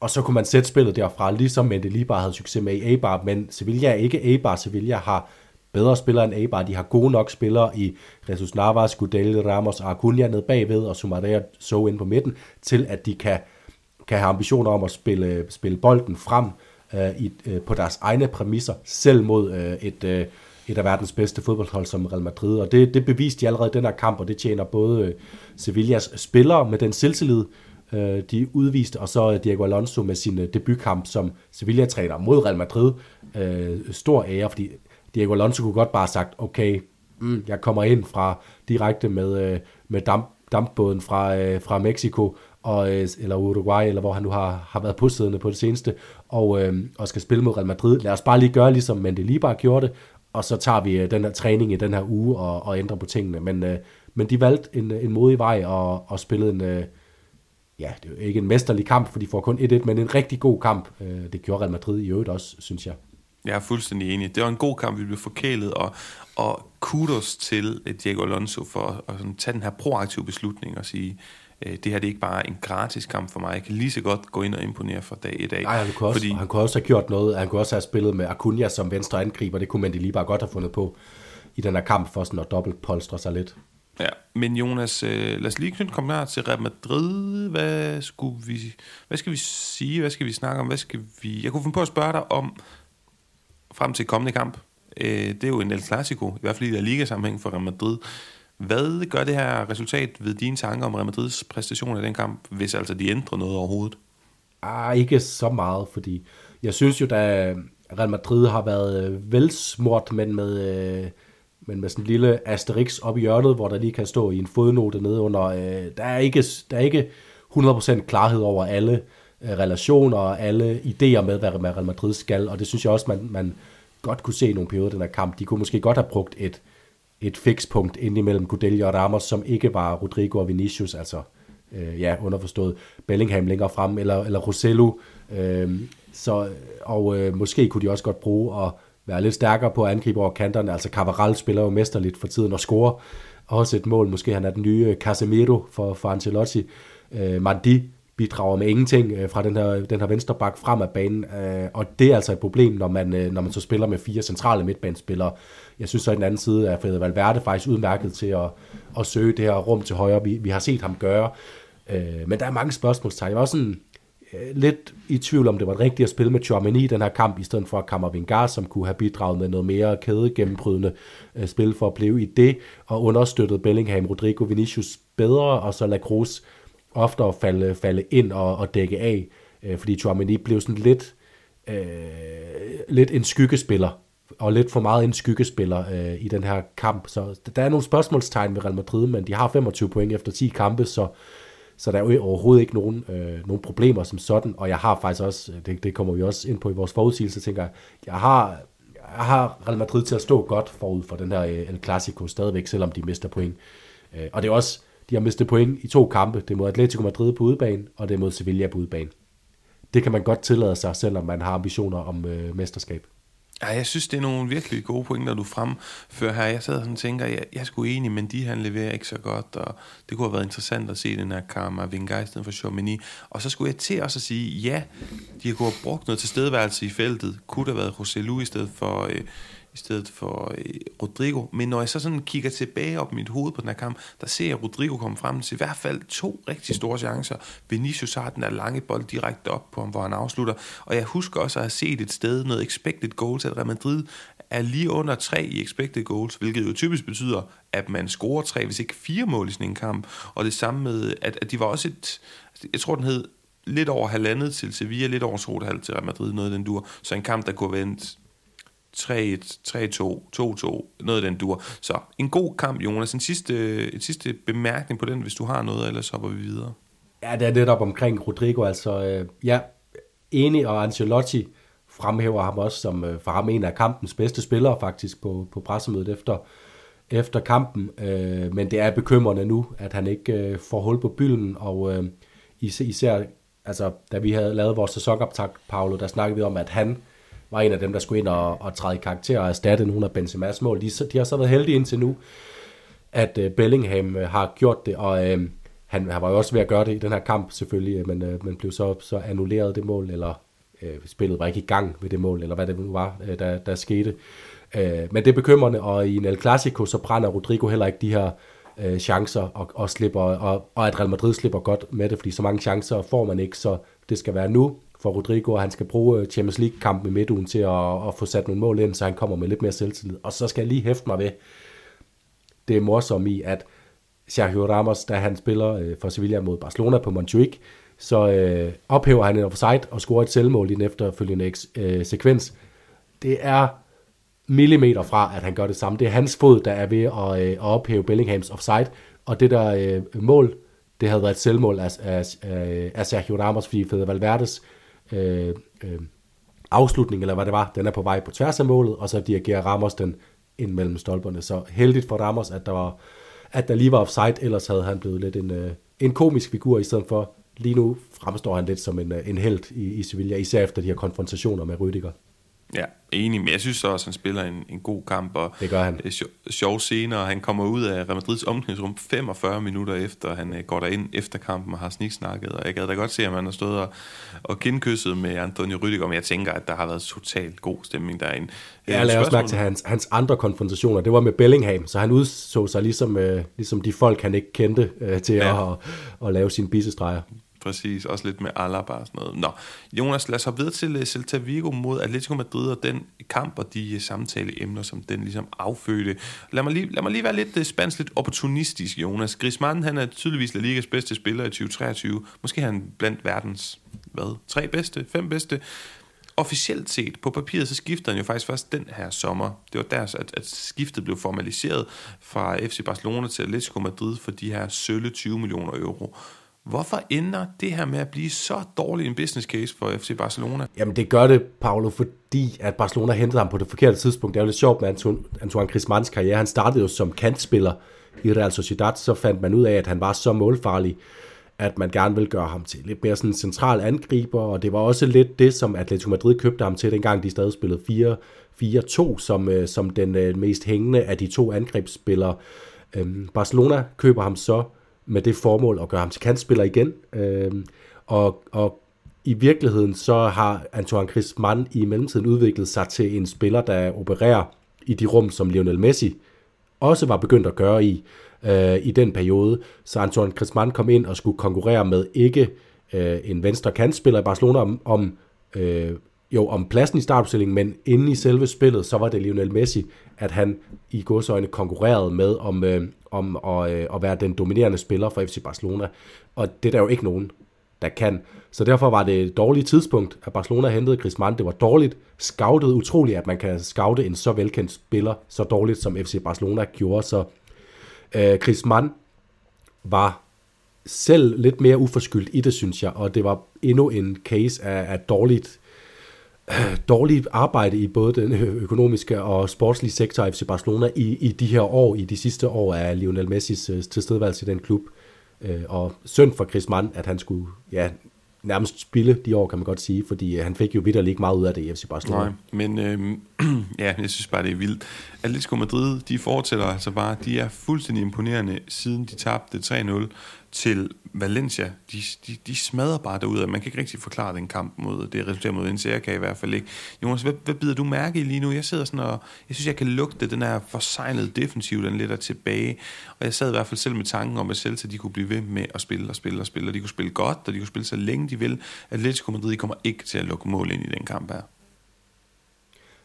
og så kunne man sætte spillet derfra, ligesom Mendelibar havde succes med i Eibar, men Sevilla er ikke Eibar, Sevilla har bedre spillere end Eibar, de har gode nok spillere i Jesus Navas, Gudel, Ramos og Acuna nede bagved, og Sumaria så ind på midten, til at de kan kan have ambitioner om at spille, spille bolden frem øh, i, øh, på deres egne præmisser, selv mod øh, et, øh, et af verdens bedste fodboldhold som Real Madrid. Og det, det beviste de allerede i den her kamp, og det tjener både øh, Sevillas spillere med den selvtillid, øh, de udviste, og så øh, Diego Alonso med sin øh, debutkamp som Sevilla-træner mod Real Madrid. Øh, stor ære, fordi Diego Alonso kunne godt bare have sagt, okay, mm, jeg kommer ind fra direkte med, øh, med damp, dampbåden fra, øh, fra Mexico, og, øh, eller Uruguay, eller hvor han nu har, har været posiddende på det seneste, og, øh, og skal spille mod Real Madrid. Lad os bare lige gøre, ligesom Mendelibar gjorde det, og så tager vi øh, den her træning i den her uge og, og ændrer på tingene. Men, øh, men de valgte en, en modig vej og, og spillede en, øh, ja, det er jo ikke en mesterlig kamp, for de får kun 1-1, men en rigtig god kamp. Øh, det gjorde Real Madrid i øvrigt også, synes jeg. Jeg er fuldstændig enig. Det var en god kamp, vi blev forkælet, og, og kudos til øh, Diego Alonso for at at tage den her proaktive beslutning og sige, det her det er ikke bare en gratis kamp for mig. Jeg kan lige så godt gå ind og imponere for dag i dag. Nej, han kunne, også, fordi... han kunne også have gjort noget. Han kunne også have spillet med Acuna som venstre angriber. Det kunne man lige bare godt have fundet på i den her kamp for sådan at dobbelt polstre sig lidt. Ja, men Jonas, øh, lad os lige knytte kommentarer til Real Madrid. Hvad, skulle vi, hvad skal vi sige? Hvad skal vi snakke om? Hvad skal vi... Jeg kunne finde på at spørge dig om frem til kommende kamp. Øh, det er jo en El Clasico, i hvert fald i der ligasammenhæng for Real Madrid. Hvad gør det her resultat ved dine tanker om Real Madrids præstation i den kamp, hvis altså de ændrer noget overhovedet? Ah, ikke så meget, fordi jeg synes jo, da Real Madrid har været øh, velsmurt, men med, øh, men med sådan en lille asterix op i hjørnet, hvor der lige kan stå i en fodnote nede under. Øh, der, er ikke, der er ikke 100% klarhed over alle relationer og alle idéer med, hvad Real Madrid skal, og det synes jeg også, man, man godt kunne se i nogle perioder den her kamp. De kunne måske godt have brugt et, et fikspunkt ind imellem Gudelja og Ramos, som ikke var Rodrigo og Vinicius, altså øh, ja, underforstået Bellingham længere frem, eller, eller Rosello. Øh, så, og øh, måske kunne de også godt bruge at være lidt stærkere på at angribe over kanterne. Altså Cavaral spiller jo mesterligt for tiden og scorer også et mål. Måske han er den nye Casemiro for, for Ancelotti. Øh, Mandi bidrager med ingenting øh, fra den her, den her venstre bak frem af banen, øh, og det er altså et problem, når man, øh, når man så spiller med fire centrale midtbanespillere. Jeg synes så i den anden side er Frederik Valverde faktisk udmærket til at, at søge det her rum til højre, vi, vi har set ham gøre. Øh, men der er mange spørgsmålstegn. Jeg var sådan, øh, lidt i tvivl om, det var rigtigt at spille med Chormini i den her kamp, i stedet for Kammervingar, som kunne have bidraget med noget mere kædegennembrydende øh, spil for at blive i det, og understøttet Bellingham, Rodrigo Vinicius bedre, og så La oftere falde, falde ind og, og dække af, øh, fordi Chouameni blev sådan lidt, øh, lidt en skyggespiller, og lidt for meget en skyggespiller øh, i den her kamp. Så der er nogle spørgsmålstegn ved Real Madrid, men de har 25 point efter 10 kampe, så, så der er jo overhovedet ikke nogen, øh, nogen problemer som sådan, og jeg har faktisk også, øh, det, det kommer vi også ind på i vores forudsigelse, tænker jeg, jeg har, jeg har Real Madrid til at stå godt forud for den her øh, El Clasico stadigvæk, selvom de mister point. Øh, og det er også, de har mistet point i to kampe. Det er mod Atletico Madrid på udebane, og det er mod Sevilla på udebane. det kan man godt tillade sig, selvom man har ambitioner om øh, mesterskab. Ja, jeg synes, det er nogle virkelig gode pointer, du fremfører her. Jeg sad sådan og tænker, jeg, jeg er sgu enig, men de han leverer ikke så godt, og det kunne have været interessant at se den her Karma Vinga i stedet for Chomini. Og så skulle jeg til også at sige, ja, de har have brugt noget tilstedeværelse i feltet. Kunne der have været José Lu i stedet for... Øh, i stedet for øh, Rodrigo. Men når jeg så sådan kigger tilbage op i mit hoved på den her kamp, der ser jeg Rodrigo komme frem til i hvert fald to rigtig store chancer. Vinicius har den der lange bold direkte op på ham, hvor han afslutter. Og jeg husker også at have set et sted noget expected goals, at Real Madrid er lige under 3 i expected goals, hvilket jo typisk betyder, at man scorer tre, hvis ikke fire mål i sådan en kamp. Og det samme med, at, at de var også et, jeg tror den hed lidt over halvandet til Sevilla, lidt over 2,5 til Real Madrid, noget den dur. Så en kamp, der kunne vendt 3-1, 3-2, 2-2, noget af den dur. Så en god kamp, Jonas. En sidste, en sidste bemærkning på den, hvis du har noget, ellers hopper vi videre. Ja, det er netop omkring Rodrigo. Altså, øh, ja, enig, og Ancelotti fremhæver ham også som øh, for ham en af kampens bedste spillere faktisk på, på pressemødet efter, efter kampen. Øh, men det er bekymrende nu, at han ikke øh, får hul på bylden, og øh, især, altså, da vi havde lavet vores sæsonoptag, Paolo, der snakkede vi om, at han var en af dem, der skulle ind og, og træde i karakter og erstatte nogle af Benzema's mål. De, de har så været heldige indtil nu, at øh, Bellingham øh, har gjort det, og øh, han, han var jo også ved at gøre det i den her kamp selvfølgelig, øh, men, øh, men blev så, så annulleret det mål, eller øh, spillet var ikke i gang ved det mål, eller hvad det nu var, øh, der, der skete. Øh, men det er bekymrende, og i en El Clasico, så brænder Rodrigo heller ikke de her øh, chancer, og, og, slipper, og, og at Real Madrid slipper godt med det, fordi så mange chancer får man ikke, så det skal være nu, for Rodrigo, at han skal bruge øh, Champions League-kampen i midtugen til at, at få sat nogle mål ind, så han kommer med lidt mere selvtillid. Og så skal jeg lige hæfte mig ved, det morsomme i, at Sergio Ramos, da han spiller øh, for Sevilla mod Barcelona på Montjuic, så øh, ophæver han en offside og scorer et selvmål i den efterfølgende øh, sekvens. Det er millimeter fra, at han gør det samme. Det er hans fod, der er ved at, øh, at ophæve Bellinghams offside, og det der øh, mål, det havde været et selvmål af, af, af Sergio Ramos, fordi Fede Valverdes øh, øh, afslutning, eller hvad det var, den er på vej på tværs af målet, og så dirigerer Ramos den ind mellem stolperne. Så heldigt for Ramos, at der, var, at der lige var offside, ellers havde han blevet lidt en, øh, en komisk figur, i stedet for lige nu fremstår han lidt som en, øh, en held i, i Sevilla, især efter de her konfrontationer med Rüdiger. Ja, enig, men jeg synes også, han spiller en, en god kamp, og det gør han. Øh, sjov, sjov scener, han kommer ud af Real Madrids omklædningsrum 45 minutter efter, han uh, går derind efter kampen og har sniksnakket, og jeg gad da godt se, at man har stået og, og kindkysset med Antonio Rüdiger, men jeg tænker, at der har været totalt god stemning derinde. Ja, jeg lader også mærke til hans, hans andre konfrontationer, det var med Bellingham, så han udså sig ligesom, uh, ligesom de folk, han ikke kendte uh, til ja. at, at, at lave sine bisestreger. Præcis, også lidt med Alaba og sådan noget. Nå, Jonas, lad os hoppe videre til øh, Celta Vigo mod Atletico Madrid og den kamp og de øh, samtaleemner, som den ligesom affødte. Lad mig lige, lad mig lige være lidt øh, spansk, lidt opportunistisk, Jonas. Griezmann, han er tydeligvis La Ligas bedste spiller i 2023. Måske er han blandt verdens, hvad, tre bedste, fem bedste. Officielt set, på papiret, så skifter han jo faktisk først den her sommer. Det var der, at, at skiftet blev formaliseret fra FC Barcelona til Atletico Madrid for de her sølle 20 millioner euro. Hvorfor ender det her med at blive så dårlig en business case for FC Barcelona? Jamen det gør det, Paolo, fordi at Barcelona hentede ham på det forkerte tidspunkt. Det er jo lidt sjovt med Antoine, Antoine Griezmanns karriere. Han startede jo som kantspiller i Real Sociedad, så fandt man ud af, at han var så målfarlig, at man gerne ville gøre ham til lidt mere sådan en central angriber, og det var også lidt det, som Atletico Madrid købte ham til, dengang de stadig spillede 4-4-2, som, øh, som den øh, mest hængende af de to angrebsspillere. Øhm, Barcelona køber ham så med det formål at gøre ham til kantspiller igen. Øh, og, og i virkeligheden så har Antoine Griezmann i mellemtiden udviklet sig til en spiller, der opererer i de rum, som Lionel Messi også var begyndt at gøre i øh, i den periode. Så Antoine Griezmann kom ind og skulle konkurrere med ikke øh, en venstre kantspiller i Barcelona om, om øh, jo om pladsen i startopstillingen, men inde i selve spillet, så var det Lionel Messi, at han i godsøjne konkurrerede med om, øh, om at, øh, at være den dominerende spiller for FC Barcelona. Og det er der jo ikke nogen, der kan. Så derfor var det et dårligt tidspunkt, at Barcelona hentede Griezmann. Det var dårligt scoutet, utroligt, at man kan scoute en så velkendt spiller så dårligt, som FC Barcelona gjorde. Så øh, Griezmann var selv lidt mere uforskyldt i det, synes jeg, og det var endnu en case af, af dårligt dårligt arbejde i både den økonomiske og sportslige sektor i FC Barcelona i, i de her år, i de sidste år af Lionel Messis øh, tilstedeværelse i den klub. Øh, og synd for Chris Mann, at han skulle ja, nærmest spille de år, kan man godt sige, fordi øh, han fik jo vidderligt ikke meget ud af det i FC Barcelona. Nej, men øh, ja, jeg synes bare, det er vildt. Atletico Madrid, de fortsætter altså bare, de er fuldstændig imponerende, siden de tabte 3-0 til Valencia. De, de, de smadrer bare derude, man kan ikke rigtig forklare den kamp mod det resulterer mod Valencia, jeg kan i hvert fald ikke. Jonas, hvad, hvad bider du mærke i lige nu? Jeg sidder sådan og, jeg synes, jeg kan lugte den her forsejlede defensiv, den lidt er tilbage. Og jeg sad i hvert fald selv med tanken om, at Celta de kunne blive ved med at spille og spille og spille, og de kunne spille godt, og de kunne spille så længe de vil. Atletico Madrid kommer ikke til at lukke mål ind i den kamp her.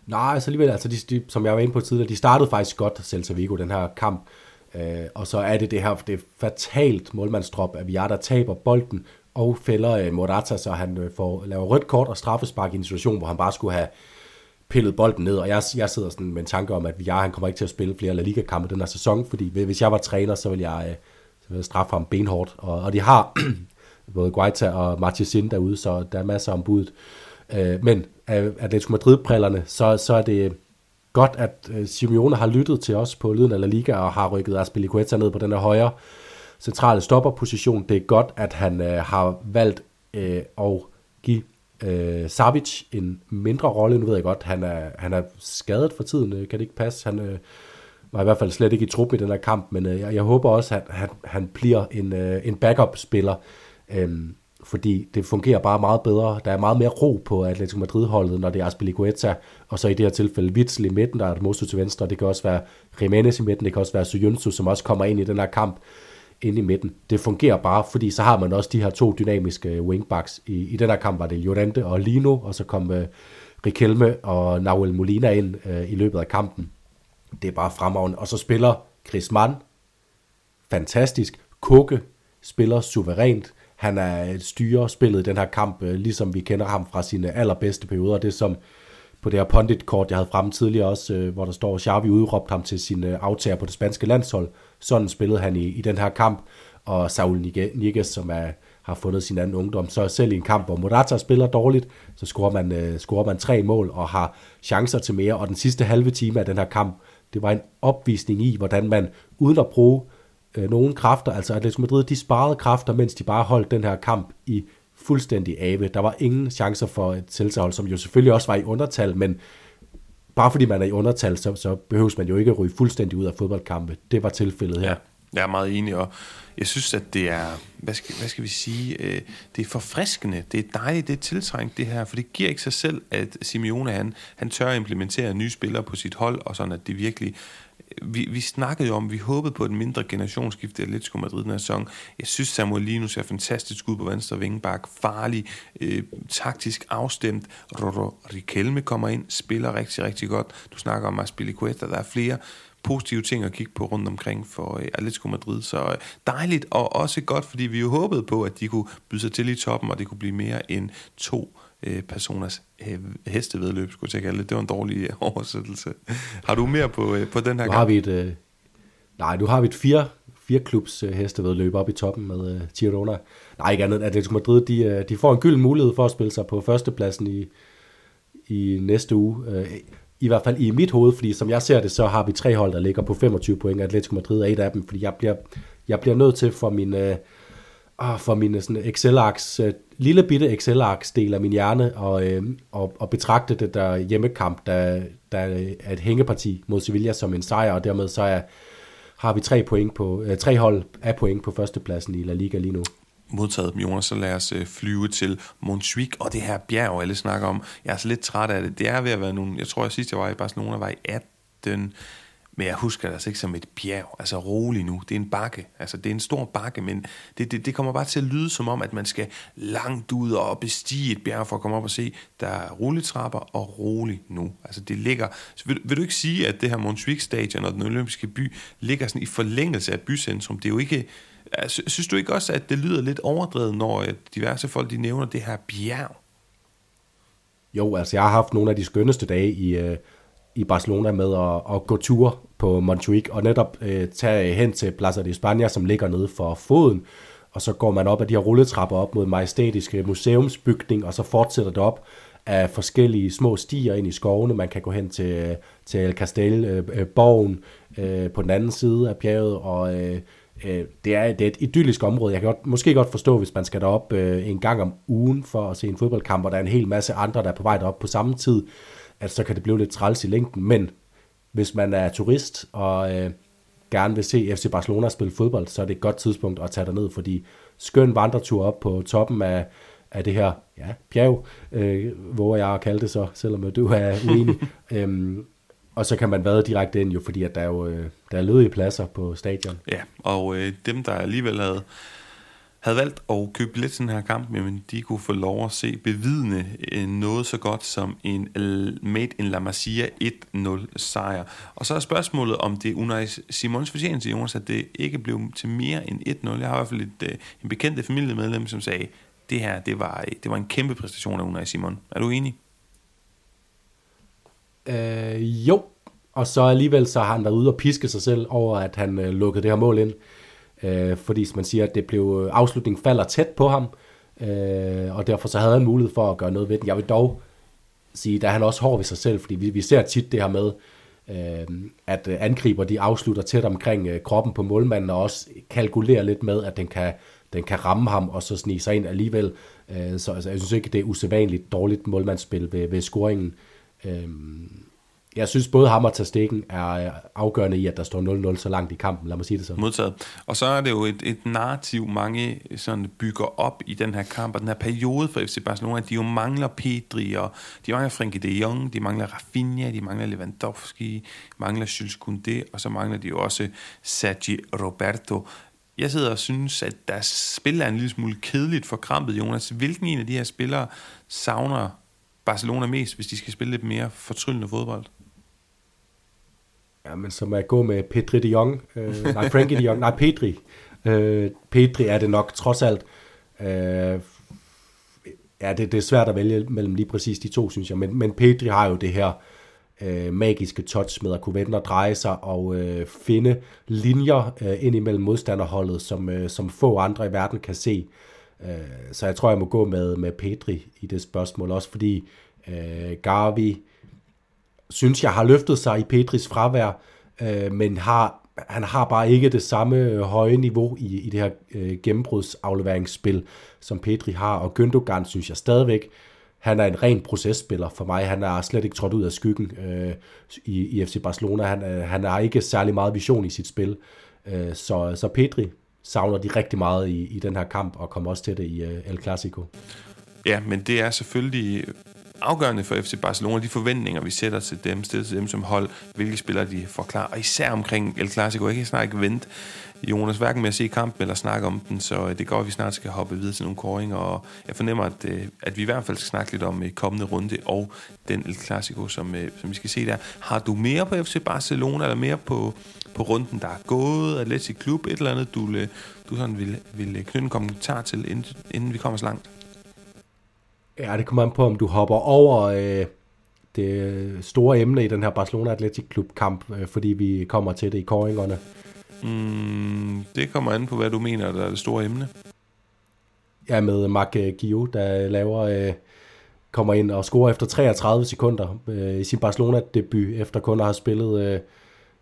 Nej, altså alligevel, altså de, de, som jeg var inde på tidligere, de startede faktisk godt, Celta Vigo, den her kamp. Øh, og så er det det her det er fatalt målmandstrop, at vi er der taber bolden og fælder øh, Morata, så han øh, får laver rødt kort og straffespark i en situation, hvor han bare skulle have pillet bolden ned, og jeg, jeg sidder sådan med en tanke om, at Villar, han kommer ikke til at spille flere La Liga-kampe den her sæson, fordi hvis jeg var træner, så ville jeg, øh, så ville jeg straffe ham benhårdt, og, og de har både Guaita og Marchesin derude, så der er masser om budet. Øh, men af Atletico Madrid-brillerne, så, så er det godt, at øh, Simeone har lyttet til os på Lyden af La Liga og har rykket Aspilicueta ned på den her højre centrale stopperposition. Det er godt, at han øh, har valgt øh, at give øh, Savic en mindre rolle. Nu ved jeg godt, han er, han er skadet for tiden, øh, kan det ikke passe. Han øh, var i hvert fald slet ikke i truppen i den her kamp, men øh, jeg, jeg håber også, at han, han bliver en, øh, en backup-spiller. Øh, fordi det fungerer bare meget bedre. Der er meget mere ro på Atletico Madrid-holdet, når det er Aspilicueta, og så i det her tilfælde Witzel i midten, der er Mosto til venstre, det kan også være Jimenez i midten, det kan også være Soyuncu, som også kommer ind i den her kamp ind i midten. Det fungerer bare, fordi så har man også de her to dynamiske øh, wingbacks. I, i den her kamp var det Llorente og Lino, og så kom uh, Riquelme og Nahuel Molina ind uh, i løbet af kampen. Det er bare fremragende. Og så spiller Chris Mann fantastisk. Kukke spiller suverænt. Han er styrer spillet i den her kamp, øh, ligesom vi kender ham fra sine allerbedste perioder. Det som på det her pundit-kort, jeg havde frem tidligere også, øh, hvor der står, Xavi udråbte ham til sin øh, aftager på det spanske landshold. Sådan spillede han i, i den her kamp. Og Saul Niguez, som er, har fundet sin anden ungdom, så selv i en kamp, hvor Morata spiller dårligt, så scorer man, uh, scorer man tre mål og har chancer til mere. Og den sidste halve time af den her kamp, det var en opvisning i, hvordan man uden at bruge øh, nogle kræfter, altså Atletico Madrid, de sparede kræfter, mens de bare holdt den her kamp i fuldstændig ave. Der var ingen chancer for et tilsahold, som jo selvfølgelig også var i undertal, men bare fordi man er i undertal, så, så behøves man jo ikke at ryge fuldstændig ud af fodboldkampe. Det var tilfældet her. Ja. Jeg er meget enig, og jeg synes, at det er, hvad skal, hvad skal vi sige, øh, det er forfriskende, det er dejligt, det er tiltrængt det her, for det giver ikke sig selv, at Simeone, han, han tør at implementere nye spillere på sit hold, og sådan at det virkelig vi, vi snakkede jo om, vi håbede på et mindre generationsskift i Atletico Madrid den her sæson. Jeg synes, Samuel Linus er fantastisk ud på venstre vingebak, farlig, øh, taktisk afstemt. Roro Riquelme kommer ind, spiller rigtig, rigtig godt. Du snakker om Aspilicueta, der er flere positive ting at kigge på rundt omkring for øh, Atletico Madrid. Så øh, dejligt, og også godt, fordi vi jo håbede på, at de kunne byde sig til i toppen, og det kunne blive mere end to øh, personers øh, hestevedløb, skulle jeg kalde det. Det var en dårlig øh, oversættelse. Har du mere på, øh, på den her nu har vi et, øh, Nej, nu har vi et fire, fire klubs øh, hestevedløb op i toppen med øh, Girona. Nej, ikke andet. Atletico Madrid, de, øh, de får en gylden mulighed for at spille sig på førstepladsen i, i næste uge. Øh, I hvert fald i mit hoved, fordi som jeg ser det, så har vi tre hold, der ligger på 25 point. Atletico Madrid er et af dem, fordi jeg bliver, jeg bliver nødt til for min... Øh, oh, for min øh, sådan Excel-arks, øh, lille bitte Excel-arks del af min hjerne, og, øh, og, og betragte det der hjemmekamp, der, der er et hængeparti mod Sevilla som en sejr, og dermed så er, har vi tre, point på, øh, tre hold af point på førstepladsen i La Liga lige nu modtaget dem, Jonas, så lad os øh, flyve til Montjuic og det her bjerg, alle snakker om. Jeg er så lidt træt af det. Det er ved at være nogle, jeg tror, jeg sidst jeg var i Barcelona, var i 18, men jeg husker det altså ikke som et bjerg. Altså rolig nu. Det er en bakke. Altså det er en stor bakke, men det, det, det kommer bare til at lyde som om, at man skal langt ud og bestige et bjerg for at komme op og se, der er rulletrapper og rolig nu. Altså det ligger... Så vil, vil du ikke sige, at det her Montjuic Stadion og den olympiske by ligger sådan i forlængelse af bycentrum? Det er jo ikke... Synes du ikke også, at det lyder lidt overdrevet, når diverse folk de nævner det her bjerg? Jo, altså jeg har haft nogle af de skønneste dage i, øh, i Barcelona med at, at gå tur på Montjuic og netop øh, tage hen til Plaza de España, som ligger nede for foden, og så går man op ad de her rulletrapper op mod majestætiske museumsbygning, og så fortsætter det op af forskellige små stier ind i skovene. Man kan gå hen til, til El Castel, øh, øh borgen øh, på den anden side af bjerget, og øh, øh, det, er, det er et idyllisk område. Jeg kan godt, måske godt forstå, hvis man skal derop øh, en gang om ugen for at se en fodboldkamp, og der er en hel masse andre, der er på vej derop på samme tid, at så kan det blive lidt træls i længden. Men hvis man er turist og øh, gerne vil se FC Barcelona spille fodbold, så er det et godt tidspunkt at tage derned, fordi skøn vandretur op på toppen af, af det her ja, bjerg, øh, hvor jeg har kaldt det så, selvom du er uenig. øhm, og så kan man vade direkte ind jo, fordi at der er jo øh, der er ledige pladser på stadion. Ja, og øh, dem, der alligevel havde, havde valgt at købe billet til den her kamp, men de kunne få lov at se bevidne øh, noget så godt som en Made in La Masia 1-0 sejr. Og så er spørgsmålet, om det er Unai Simons fortjeneste, Jonas, at det ikke blev til mere end 1-0. Jeg har i hvert fald et, øh, en bekendt familiemedlem, som sagde, det her, det var, øh, det var en kæmpe præstation af Unai Simon. Er du enig? Øh, jo, og så alligevel så har han været ude og piske sig selv over, at han øh, lukkede det her mål ind. Øh, fordi som man siger, at det blev, øh, afslutningen falder tæt på ham, øh, og derfor så havde han mulighed for at gøre noget ved den. Jeg vil dog sige, at han også hård ved sig selv, fordi vi, vi ser tit det her med, øh, at øh, angriber de afslutter tæt omkring øh, kroppen på målmanden, og også kalkulerer lidt med, at den kan, den kan ramme ham, og så snige sig ind alligevel. Øh, så altså, jeg synes ikke, det er usædvanligt dårligt målmandsspil ved, ved scoringen. Øh, jeg synes både ham og Tastikken er afgørende i, at der står 0-0 så langt i kampen, lad mig sige det sådan. Modtaget. Og så er det jo et, et narrativ, mange sådan bygger op i den her kamp, og den her periode for FC Barcelona, at de jo mangler Pedri, og de mangler Frenkie de Jong, de mangler Rafinha, de mangler Lewandowski, de mangler Jules Koundé, og så mangler de jo også Sergi Roberto. Jeg sidder og synes, at deres spil er en lille smule kedeligt for krampet, Jonas. Hvilken en af de her spillere savner Barcelona mest, hvis de skal spille lidt mere fortryllende fodbold? Ja, men som at gå med Pedri de Jong. Øh, nej, Frankie de Jong. Nej, Pedri. Øh, Pedri er det nok trods alt. Øh, ja, det, det er svært at vælge mellem lige præcis de to, synes jeg. Men, men Pedri har jo det her øh, magiske touch med at kunne vende og dreje sig og øh, finde linjer øh, ind imellem modstanderholdet, som, øh, som få andre i verden kan se. Øh, så jeg tror, jeg må gå med, med Pedri i det spørgsmål, også fordi øh, Gavi synes jeg har løftet sig i Petris fravær, øh, men har, han har bare ikke det samme høje niveau i, i det her øh, gennembrudsafleveringsspil, som Petri har, og Gündogan synes jeg stadigvæk, han er en ren processpiller for mig. Han er slet ikke trådt ud af skyggen øh, i, i FC Barcelona. Han, øh, han har ikke særlig meget vision i sit spil. Øh, så, så Petri savner de rigtig meget i, i den her kamp, og kommer også til det i øh, El Clasico. Ja, men det er selvfølgelig afgørende for FC Barcelona, de forventninger, vi sætter til dem, stiller til dem som hold, hvilke spillere de får klar, og især omkring El Clasico. Jeg kan snart ikke vente, Jonas, hverken med at se kampen eller snakke om den, så øh, det går, at vi snart skal hoppe videre til nogle koringer, og jeg fornemmer, at, øh, at vi i hvert fald skal snakke lidt om øh, kommende runde og den El Clasico, som, som vi skal se der. Har du mere på FC Barcelona, eller mere på, på runden, der er gået, Atletic Klub, et eller andet, du, du sådan vil, vil knytte en kommentar til, inden, inden vi kommer så langt? Ja, det kommer an på, om du hopper over øh, det store emne i den her Barcelona Athletic Club kamp, øh, fordi vi kommer til det i koringerne. Mm, det kommer an på, hvad du mener, der er det store emne. Ja, med Mark Gio, der laver, øh, kommer ind og scorer efter 33 sekunder øh, i sin Barcelona-debut, efter kun at have spillet... Øh,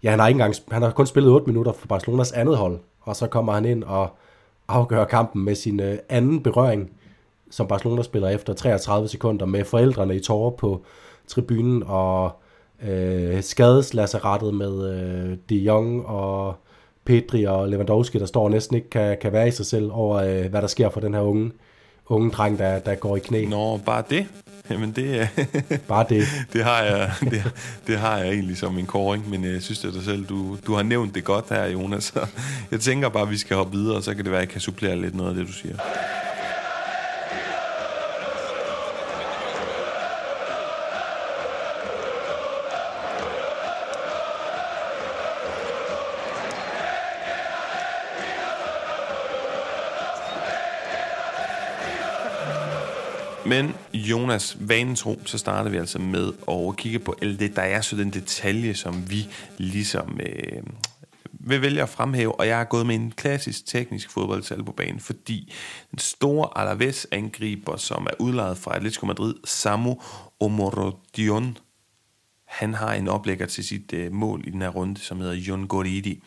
ja, han har, ikke engang, han har kun spillet 8 minutter for Barcelonas andet hold, og så kommer han ind og afgør kampen med sin øh, anden berøring som Barcelona spiller efter 33 sekunder med forældrene i tårer på tribunen og øh, skadeslasserettet med øh, De Jong og Pedri og Lewandowski, der står næsten ikke kan, kan være i sig selv over, øh, hvad der sker for den her unge, unge dreng, der, der går i knæ. Nå, bare det? Jamen det Bare det. det, har jeg, det, det har jeg egentlig som en koring, men jeg synes det dig selv, du, du har nævnt det godt her, Jonas. Jeg tænker bare, at vi skal hoppe videre, og så kan det være, at jeg kan supplere lidt noget af det, du siger. Men Jonas, vanen tro, så starter vi altså med at kigge på det, der er så den detalje, som vi ligesom øh, vil vælge at fremhæve, og jeg har gået med en klassisk teknisk fodboldtal på banen, fordi den store Alaves-angriber, som er udlejet fra Atletico Madrid, Samu Omorodion, han har en oplægger til sit øh, mål i den her runde, som hedder Jon Goridi.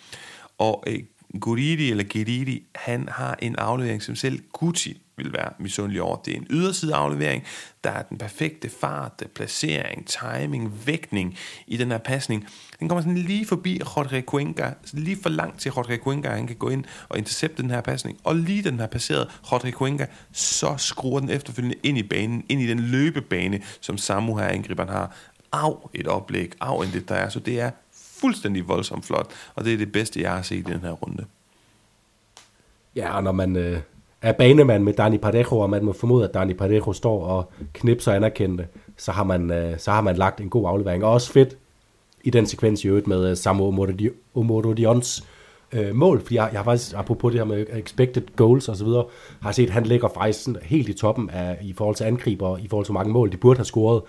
Og øh, Guridi eller Giridi, han har en aflevering, som selv Gucci vil være misundelig over. Det er en yderside aflevering, der er den perfekte fart, placering, timing, vægtning i den her pasning. Den kommer sådan lige forbi Jorge Cuenca, lige for langt til Jorge Cuenca, han kan gå ind og intercepte den her pasning. Og lige den har passeret Jorge Cuenca, så skruer den efterfølgende ind i banen, ind i den løbebane, som Samu her angriberen har. Af et oplæg, af en det der er. Så det er fuldstændig voldsomt flot, og det er det bedste, jeg har set i den her runde. Ja, og når man øh, er banemand med Dani Parejo, og man må formode, at Dani Parejo står og knipser anerkendte, så har man, øh, så har man lagt en god aflevering. Og også fedt i den sekvens i øvrigt med øh, Samu Omorodions øh, mål, fordi jeg, jeg har faktisk, apropos det her med expected goals og så videre, har set, at han ligger faktisk sådan helt i toppen af, i forhold til angriber, i forhold til mange mål, de burde have scoret.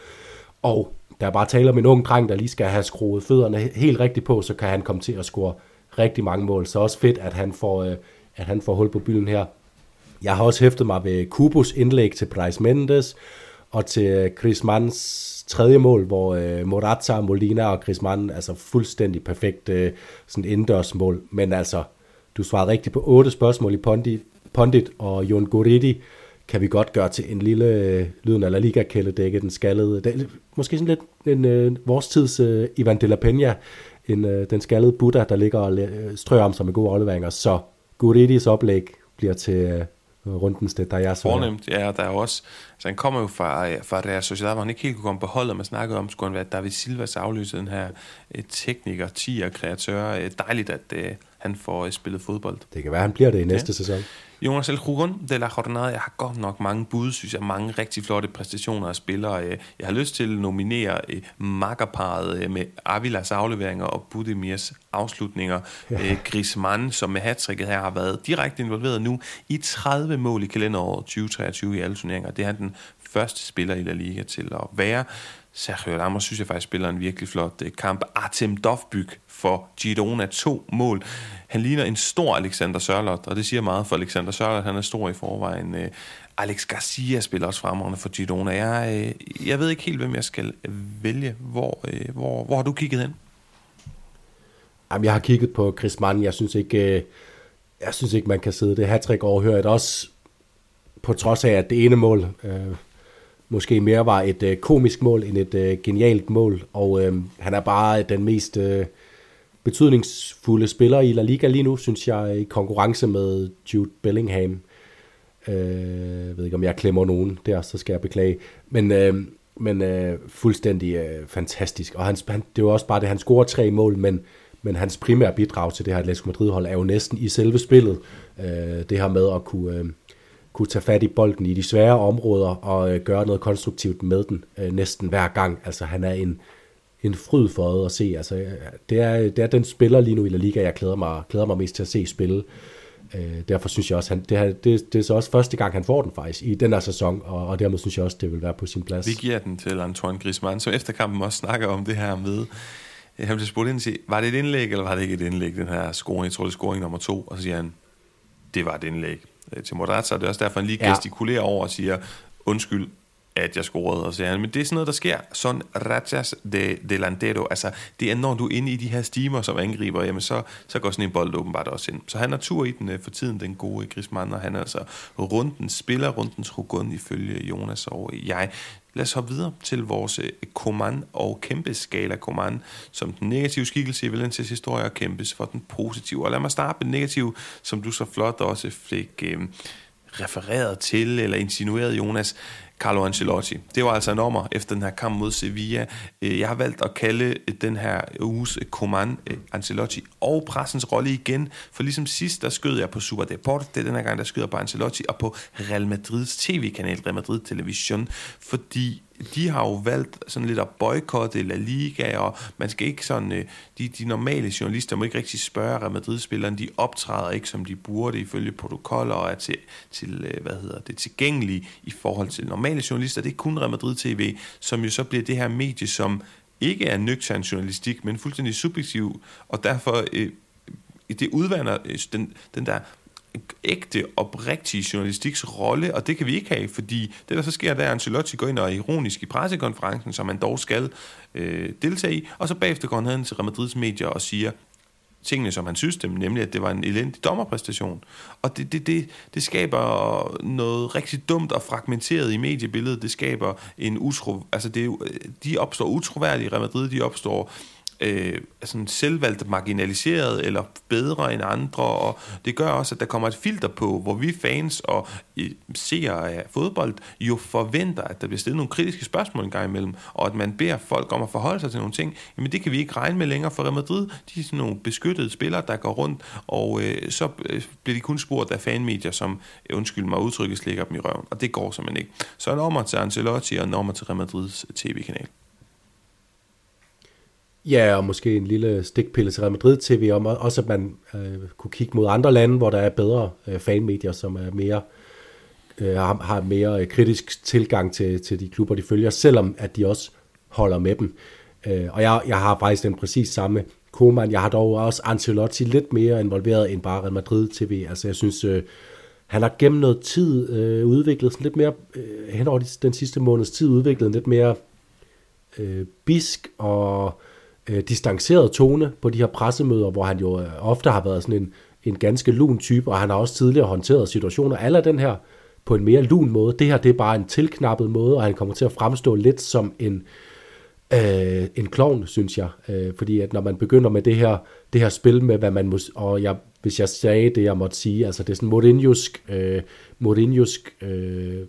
Og der er bare tale om en ung dreng, der lige skal have skruet fødderne helt rigtigt på, så kan han komme til at score rigtig mange mål. Så også fedt, at han får, øh, at han får hul på bylden her. Jeg har også hæftet mig ved Kubus indlæg til Price Mendes og til Chris Manns tredje mål, hvor øh, Morata, Molina og Chris Mann, altså fuldstændig perfekt øh, sådan indendørs mål. Men altså, du svarede rigtigt på otte spørgsmål i Pondit, Pondit og Jon Goridi kan vi godt gøre til en lille øh, lyden af La Liga kæledække, den skaldede, den, måske sådan lidt en øh, vores tids øh, Ivan de la Peña, en, øh, den skaldede Buddha, der ligger og øh, strøger om sig med gode afleveringer. Så Guridis oplæg bliver til øh, rundens det, der er så. Fornemt, ja, der er også, altså han kommer jo fra, fra Real Sociedad, hvor han ikke helt kunne komme på holdet, man snakkede om, skulle han være David Silvas afløser, den her tekniker, tiger, kreatør. Dejligt, at øh, han får øh, spillet fodbold. Det kan være, han bliver det i næste ja. sæson. Jonas El Jugon de la Jornada, jeg har godt nok mange bud, synes jeg, mange rigtig flotte præstationer af spillere. Øh, jeg har lyst til at nominere øh, makkerparet øh, med Avilas afleveringer og Budimirs afslutninger. Ja. Griezmann, som med hattricket her har været direkte involveret nu i 30 mål i kalenderåret 2023 i alle turneringer. Det er han den første spiller i La Liga til at være. Sergio Ramos synes jeg faktisk spiller en virkelig flot kamp. Artem Dovbyk for Girona to mål. Han ligner en stor Alexander Sørloth, og det siger meget for Alexander Sørloth. Han er stor i forvejen. Øh, Alex Garcia spiller også fremragende for Girona. Jeg, øh, jeg ved ikke helt, hvem jeg skal vælge. Hvor, øh, hvor, hvor har du kigget hen? Jamen, jeg har kigget på Chris Mann. Jeg synes ikke, jeg synes ikke man kan sidde det hat-trick overhørt. Også på trods af, at det ene mål øh, måske mere var et øh, komisk mål end et øh, genialt mål. Og øh, han er bare den mest... Øh, betydningsfulde spillere i La Liga lige nu, synes jeg, i konkurrence med Jude Bellingham. Øh, jeg ved ikke, om jeg klemmer nogen der, så skal jeg beklage. Men, øh, men øh, fuldstændig øh, fantastisk. Og han, han, det var også bare det, han scorer tre mål, men, men hans primære bidrag til det her Atletico Madrid-hold er jo næsten i selve spillet. Øh, det her med at kunne, øh, kunne tage fat i bolden i de svære områder og øh, gøre noget konstruktivt med den øh, næsten hver gang. Altså han er en en fryd for øjet at se. Altså, det, er, det er den spiller lige nu i La Liga, jeg glæder mig, glæder mig mest til at se spille. Øh, derfor synes jeg også, han, det, her, det, det er så også første gang, han får den faktisk i den her sæson, og, og dermed synes jeg også, det vil være på sin plads. Vi giver den til Antoine Griezmann, som efter kampen også snakker om det her med, han blev spurgt ind sige, var det et indlæg, eller var det ikke et indlæg, den her scoring, jeg tror det er scoring nummer to, og så siger han, det var et indlæg øh, til Morata, det er også derfor, han lige gestikulerer ja. over og siger, undskyld, at jeg scorede, og så han, men det er sådan noget, der sker. Sådan rachas de delantero, altså det er, når du er inde i de her stimer som angriber, jamen så, så går sådan en bold åbenbart også ind. Så han har tur i den øh, for tiden, den gode Griezmann, og han er altså rundens spiller, rundens rugun ifølge Jonas og jeg. Lad os hoppe videre til vores øh, Koman og Kæmpes skala Koman, som den negative skikkelse i Valencias historie og Kæmpes for den positive. Og lad mig starte med den negative, som du så flot også fik øh, refereret til, eller insinueret, Jonas. Carlo Ancelotti. Det var altså en ommer efter den her kamp mod Sevilla. Øh, jeg har valgt at kalde øh, den her uges øh, Coman Ancelotti og pressens rolle igen, for ligesom sidst, der skød jeg på Super Deporte, den her gang, der skød på Ancelotti og på Real Madrids tv-kanal, Real Madrid Television, fordi de har jo valgt sådan lidt at boykotte La Liga, og man skal ikke sådan, øh, de, de normale journalister må ikke rigtig spørge Real Madrid-spillerne, de optræder ikke som de burde ifølge protokoller og er til, til øh, hvad hedder det, tilgængelige i forhold til normale journalister. Det er kun Real Madrid TV, som jo så bliver det her medie, som ikke er nøgtern journalistik, men fuldstændig subjektiv, og derfor øh, det udvander øh, den, den der ægte, oprigtige journalistiks rolle, og det kan vi ikke have, fordi det, der så sker, der er Ancelotti går ind og er ironisk i pressekonferencen, som man dog skal øh, deltage i, og så bagefter går han hen til Real Madrids medier og siger, tingene, som han synes dem, nemlig at det var en elendig dommerpræstation. Og det, det, det, det skaber noget rigtig dumt og fragmenteret i mediebilledet. Det skaber en utro... Altså, det, de opstår utroværdige, Real Madrid, de opstår øh, Øh, sådan selvvalgt marginaliseret eller bedre end andre, og det gør også, at der kommer et filter på, hvor vi fans og seere af fodbold jo forventer, at der bliver stillet nogle kritiske spørgsmål en gang imellem, og at man beder folk om at forholde sig til nogle ting, jamen det kan vi ikke regne med længere for Real Madrid. De er sådan nogle beskyttede spillere, der går rundt, og øh, så øh, bliver de kun spurgt af fanmedier, som, øh, undskyld mig, udtrykket slikker dem i røven, og det går simpelthen ikke. Så normer til Ancelotti og normer til Real Madrids tv-kanal. Ja, og måske en lille stikpille til Real Madrid TV om også, at man øh, kunne kigge mod andre lande, hvor der er bedre øh, fanmedier, som er mere øh, har, har mere øh, kritisk tilgang til, til de klubber, de følger, selvom at de også holder med dem. Øh, og jeg, jeg har faktisk den præcis samme Koeman. Jeg har dog også Ancelotti lidt mere involveret end bare Real Madrid TV. Altså jeg synes, øh, han har gennem noget tid øh, udviklet sådan lidt mere, øh, hen over den sidste måneds tid, udviklet lidt mere øh, bisk og øh, distanceret tone på de her pressemøder, hvor han jo øh, ofte har været sådan en, en ganske lun type, og han har også tidligere håndteret situationer. Alle den her på en mere lun måde. Det her det er bare en tilknappet måde, og han kommer til at fremstå lidt som en, øh, en klovn, synes jeg. Øh, fordi at når man begynder med det her, det her spil med, hvad man må... Og jeg, hvis jeg sagde det, jeg måtte sige, altså det er sådan Mourinho'sk, øh, Mourinho'sk øh,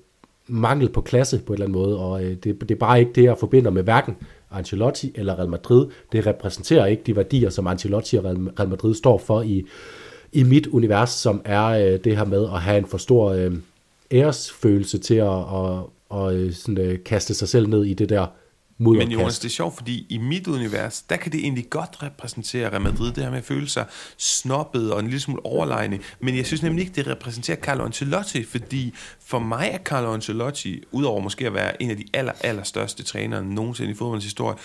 mangel på klasse på en eller anden måde, og øh, det, det er bare ikke det, jeg forbinder med hverken Ancelotti eller Real Madrid. Det repræsenterer ikke de værdier, som Ancelotti og Real Madrid står for i, i mit univers, som er øh, det her med at have en for stor øh, æresfølelse til at og, og, øh, sådan, øh, kaste sig selv ned i det der men Jonas, det er sjovt, fordi i mit univers, der kan det egentlig godt repræsentere Real Madrid, det her med at føle sig snobbet og en lille smule overlegne. Men jeg synes nemlig ikke, det repræsenterer Carlo Ancelotti, fordi for mig er Carlo Ancelotti, udover måske at være en af de aller, aller største trænere nogensinde i fodboldens historie,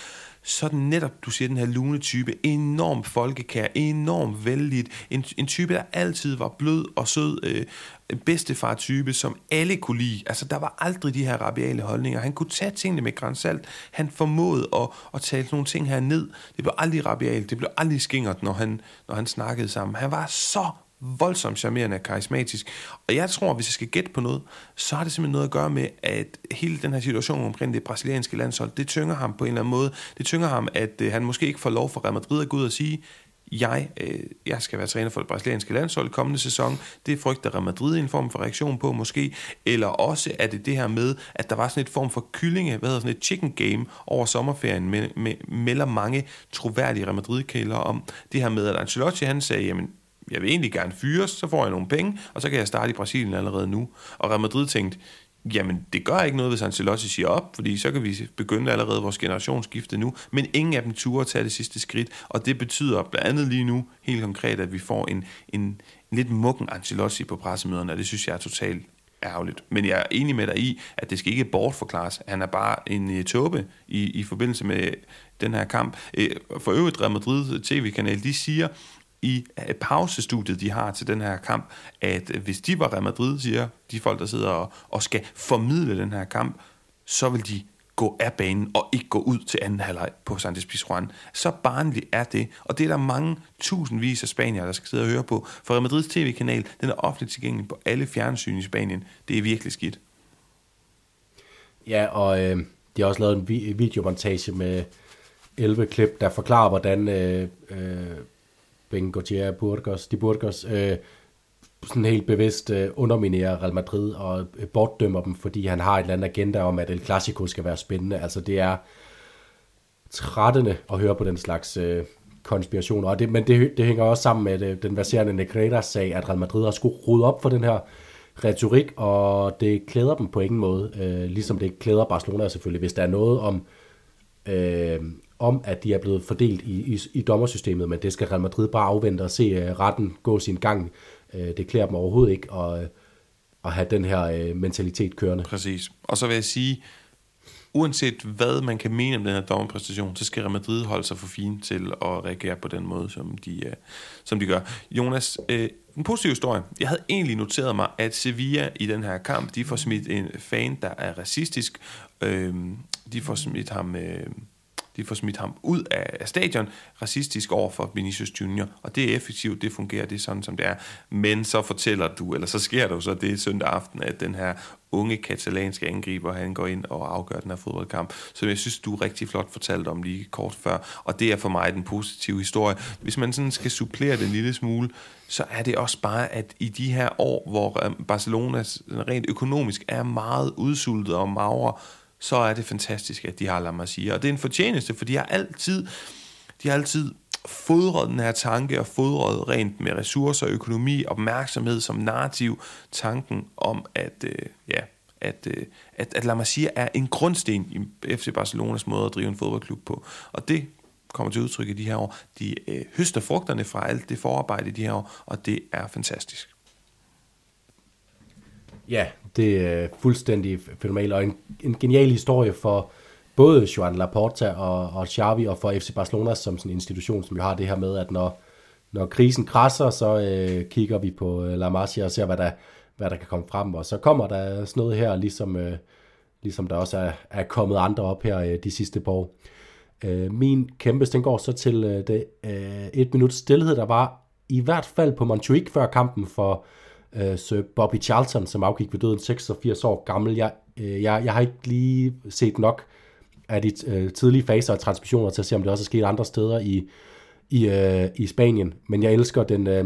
så er den netop, du siger, den her lune type, enormt folkekær, enormt vældigt, en, en type, der altid var blød og sød, øh, bedstefar-type, som alle kunne lide. Altså, der var aldrig de her rabiale holdninger. Han kunne tage tingene med grænsalt. Han formåede at, at tale nogle ting her ned. Det blev aldrig rabialt. Det blev aldrig skingert, når han, når han snakkede sammen. Han var så voldsomt charmerende og karismatisk. Og jeg tror, hvis jeg skal gætte på noget, så har det simpelthen noget at gøre med, at hele den her situation omkring det brasilianske landshold, det tynger ham på en eller anden måde. Det tynger ham, at øh, han måske ikke får lov for Real Madrid at gå ud og sige, jeg, øh, jeg skal være træner for det brasilianske landshold kommende sæson. Det frygter Real Madrid en form for reaktion på måske. Eller også er det det her med, at der var sådan et form for kyllinge, hvad hedder sådan et chicken game over sommerferien, med, med, melder mange troværdige Real Madrid-kælder om det her med, at Ancelotti han sagde, jamen jeg vil egentlig gerne fyres, så får jeg nogle penge, og så kan jeg starte i Brasilien allerede nu. Og Real Madrid tænkte, jamen det gør ikke noget, hvis Ancelotti siger op, fordi så kan vi begynde allerede vores generationsskifte nu, men ingen af dem turde tage det sidste skridt, og det betyder blandt andet lige nu, helt konkret, at vi får en, en, en lidt mukken Ancelotti på pressemøderne, og det synes jeg er totalt ærgerligt. Men jeg er enig med dig i, at det skal ikke bortforklares. Han er bare en uh, tåbe i, i forbindelse med den her kamp. Uh, for øvrigt, Real Madrid tv-kanal, de siger, i pausestudiet, de har til den her kamp, at hvis de var Real Madrid, siger de folk, der sidder og, og skal formidle den her kamp, så vil de gå af banen og ikke gå ud til anden halvleg på Santos Pizjuan. Så barnligt er det, og det er der mange tusindvis af spanier, der skal sidde og høre på. For Real Madrids tv-kanal, den er offentligt tilgængelig på alle fjernsyn i Spanien. Det er virkelig skidt. Ja, og øh, de har også lavet en vi- videomontage med 11 klip, der forklarer, hvordan øh, øh, Bengochea Burgos, de Burgos, øh, sådan helt bevidst øh, underminerer Real Madrid og øh, bortdømmer dem, fordi han har et eller andet agenda om, at El Clasico skal være spændende. Altså det er trættende at høre på den slags øh, konspirationer. Og det, men det, det hænger også sammen med det, den verserende Negreira-sag, at Real Madrid har skulle rydde op for den her retorik, og det klæder dem på ingen måde, øh, ligesom det klæder Barcelona selvfølgelig, hvis der er noget om øh, om, at de er blevet fordelt i, i, i dommersystemet, men det skal Real Madrid bare afvente og se uh, retten gå sin gang. Uh, det klæder dem overhovedet ikke at, uh, at have den her uh, mentalitet kørende. Præcis. Og så vil jeg sige, uanset hvad man kan mene om den her dommerpræstation, så skal Real Madrid holde sig for fin til at reagere på den måde, som de, uh, som de gør. Jonas, uh, en positiv historie. Jeg havde egentlig noteret mig, at Sevilla i den her kamp, de får smidt en fan, der er racistisk. Uh, de får smidt ham... Uh, de får smidt ham ud af, af stadion, racistisk over for Vinicius Junior, og det er effektivt, det fungerer, det er sådan, som det er. Men så fortæller du, eller så sker der jo så det søndag aften, at den her unge katalanske angriber, han går ind og afgør den her fodboldkamp, som jeg synes, du rigtig flot fortalte om lige kort før, og det er for mig den positive historie. Hvis man sådan skal supplere det en lille smule, så er det også bare, at i de her år, hvor øh, Barcelona rent økonomisk er meget udsultet og magre, så er det fantastisk, at de har La Masia. Og det er en fortjeneste, for de har altid, de har altid fodret den her tanke og fodret rent med ressourcer, økonomi, opmærksomhed som narrativ, tanken om, at, øh, ja, at, øh, at, at La Masia er en grundsten i FC Barcelonas måde at drive en fodboldklub på. Og det kommer til udtryk i de her år. De øh, høster frugterne fra alt det forarbejde i de her år, og det er fantastisk. Ja, det er fuldstændig fænomenalt, og en, en genial historie for både Joan Laporta og, og Xavi, og for FC Barcelona som sådan en institution, som jo har det her med, at når, når krisen krasser, så øh, kigger vi på øh, La Masia og ser, hvad der, hvad der kan komme frem, og så kommer der sådan noget her, ligesom, øh, ligesom der også er, er kommet andre op her øh, de sidste par år. Øh, min kæmpe, den går så til øh, det øh, et minut stillhed, der var i hvert fald på Montjuic før kampen for øh, Sir Bobby Charlton, som afgik ved døden 86 år gammel. Jeg, øh, jeg, jeg har ikke lige set nok af de øh, tidlige faser af transmissioner til at se, om det også er sket andre steder i, i, øh, i Spanien. Men jeg elsker den, øh,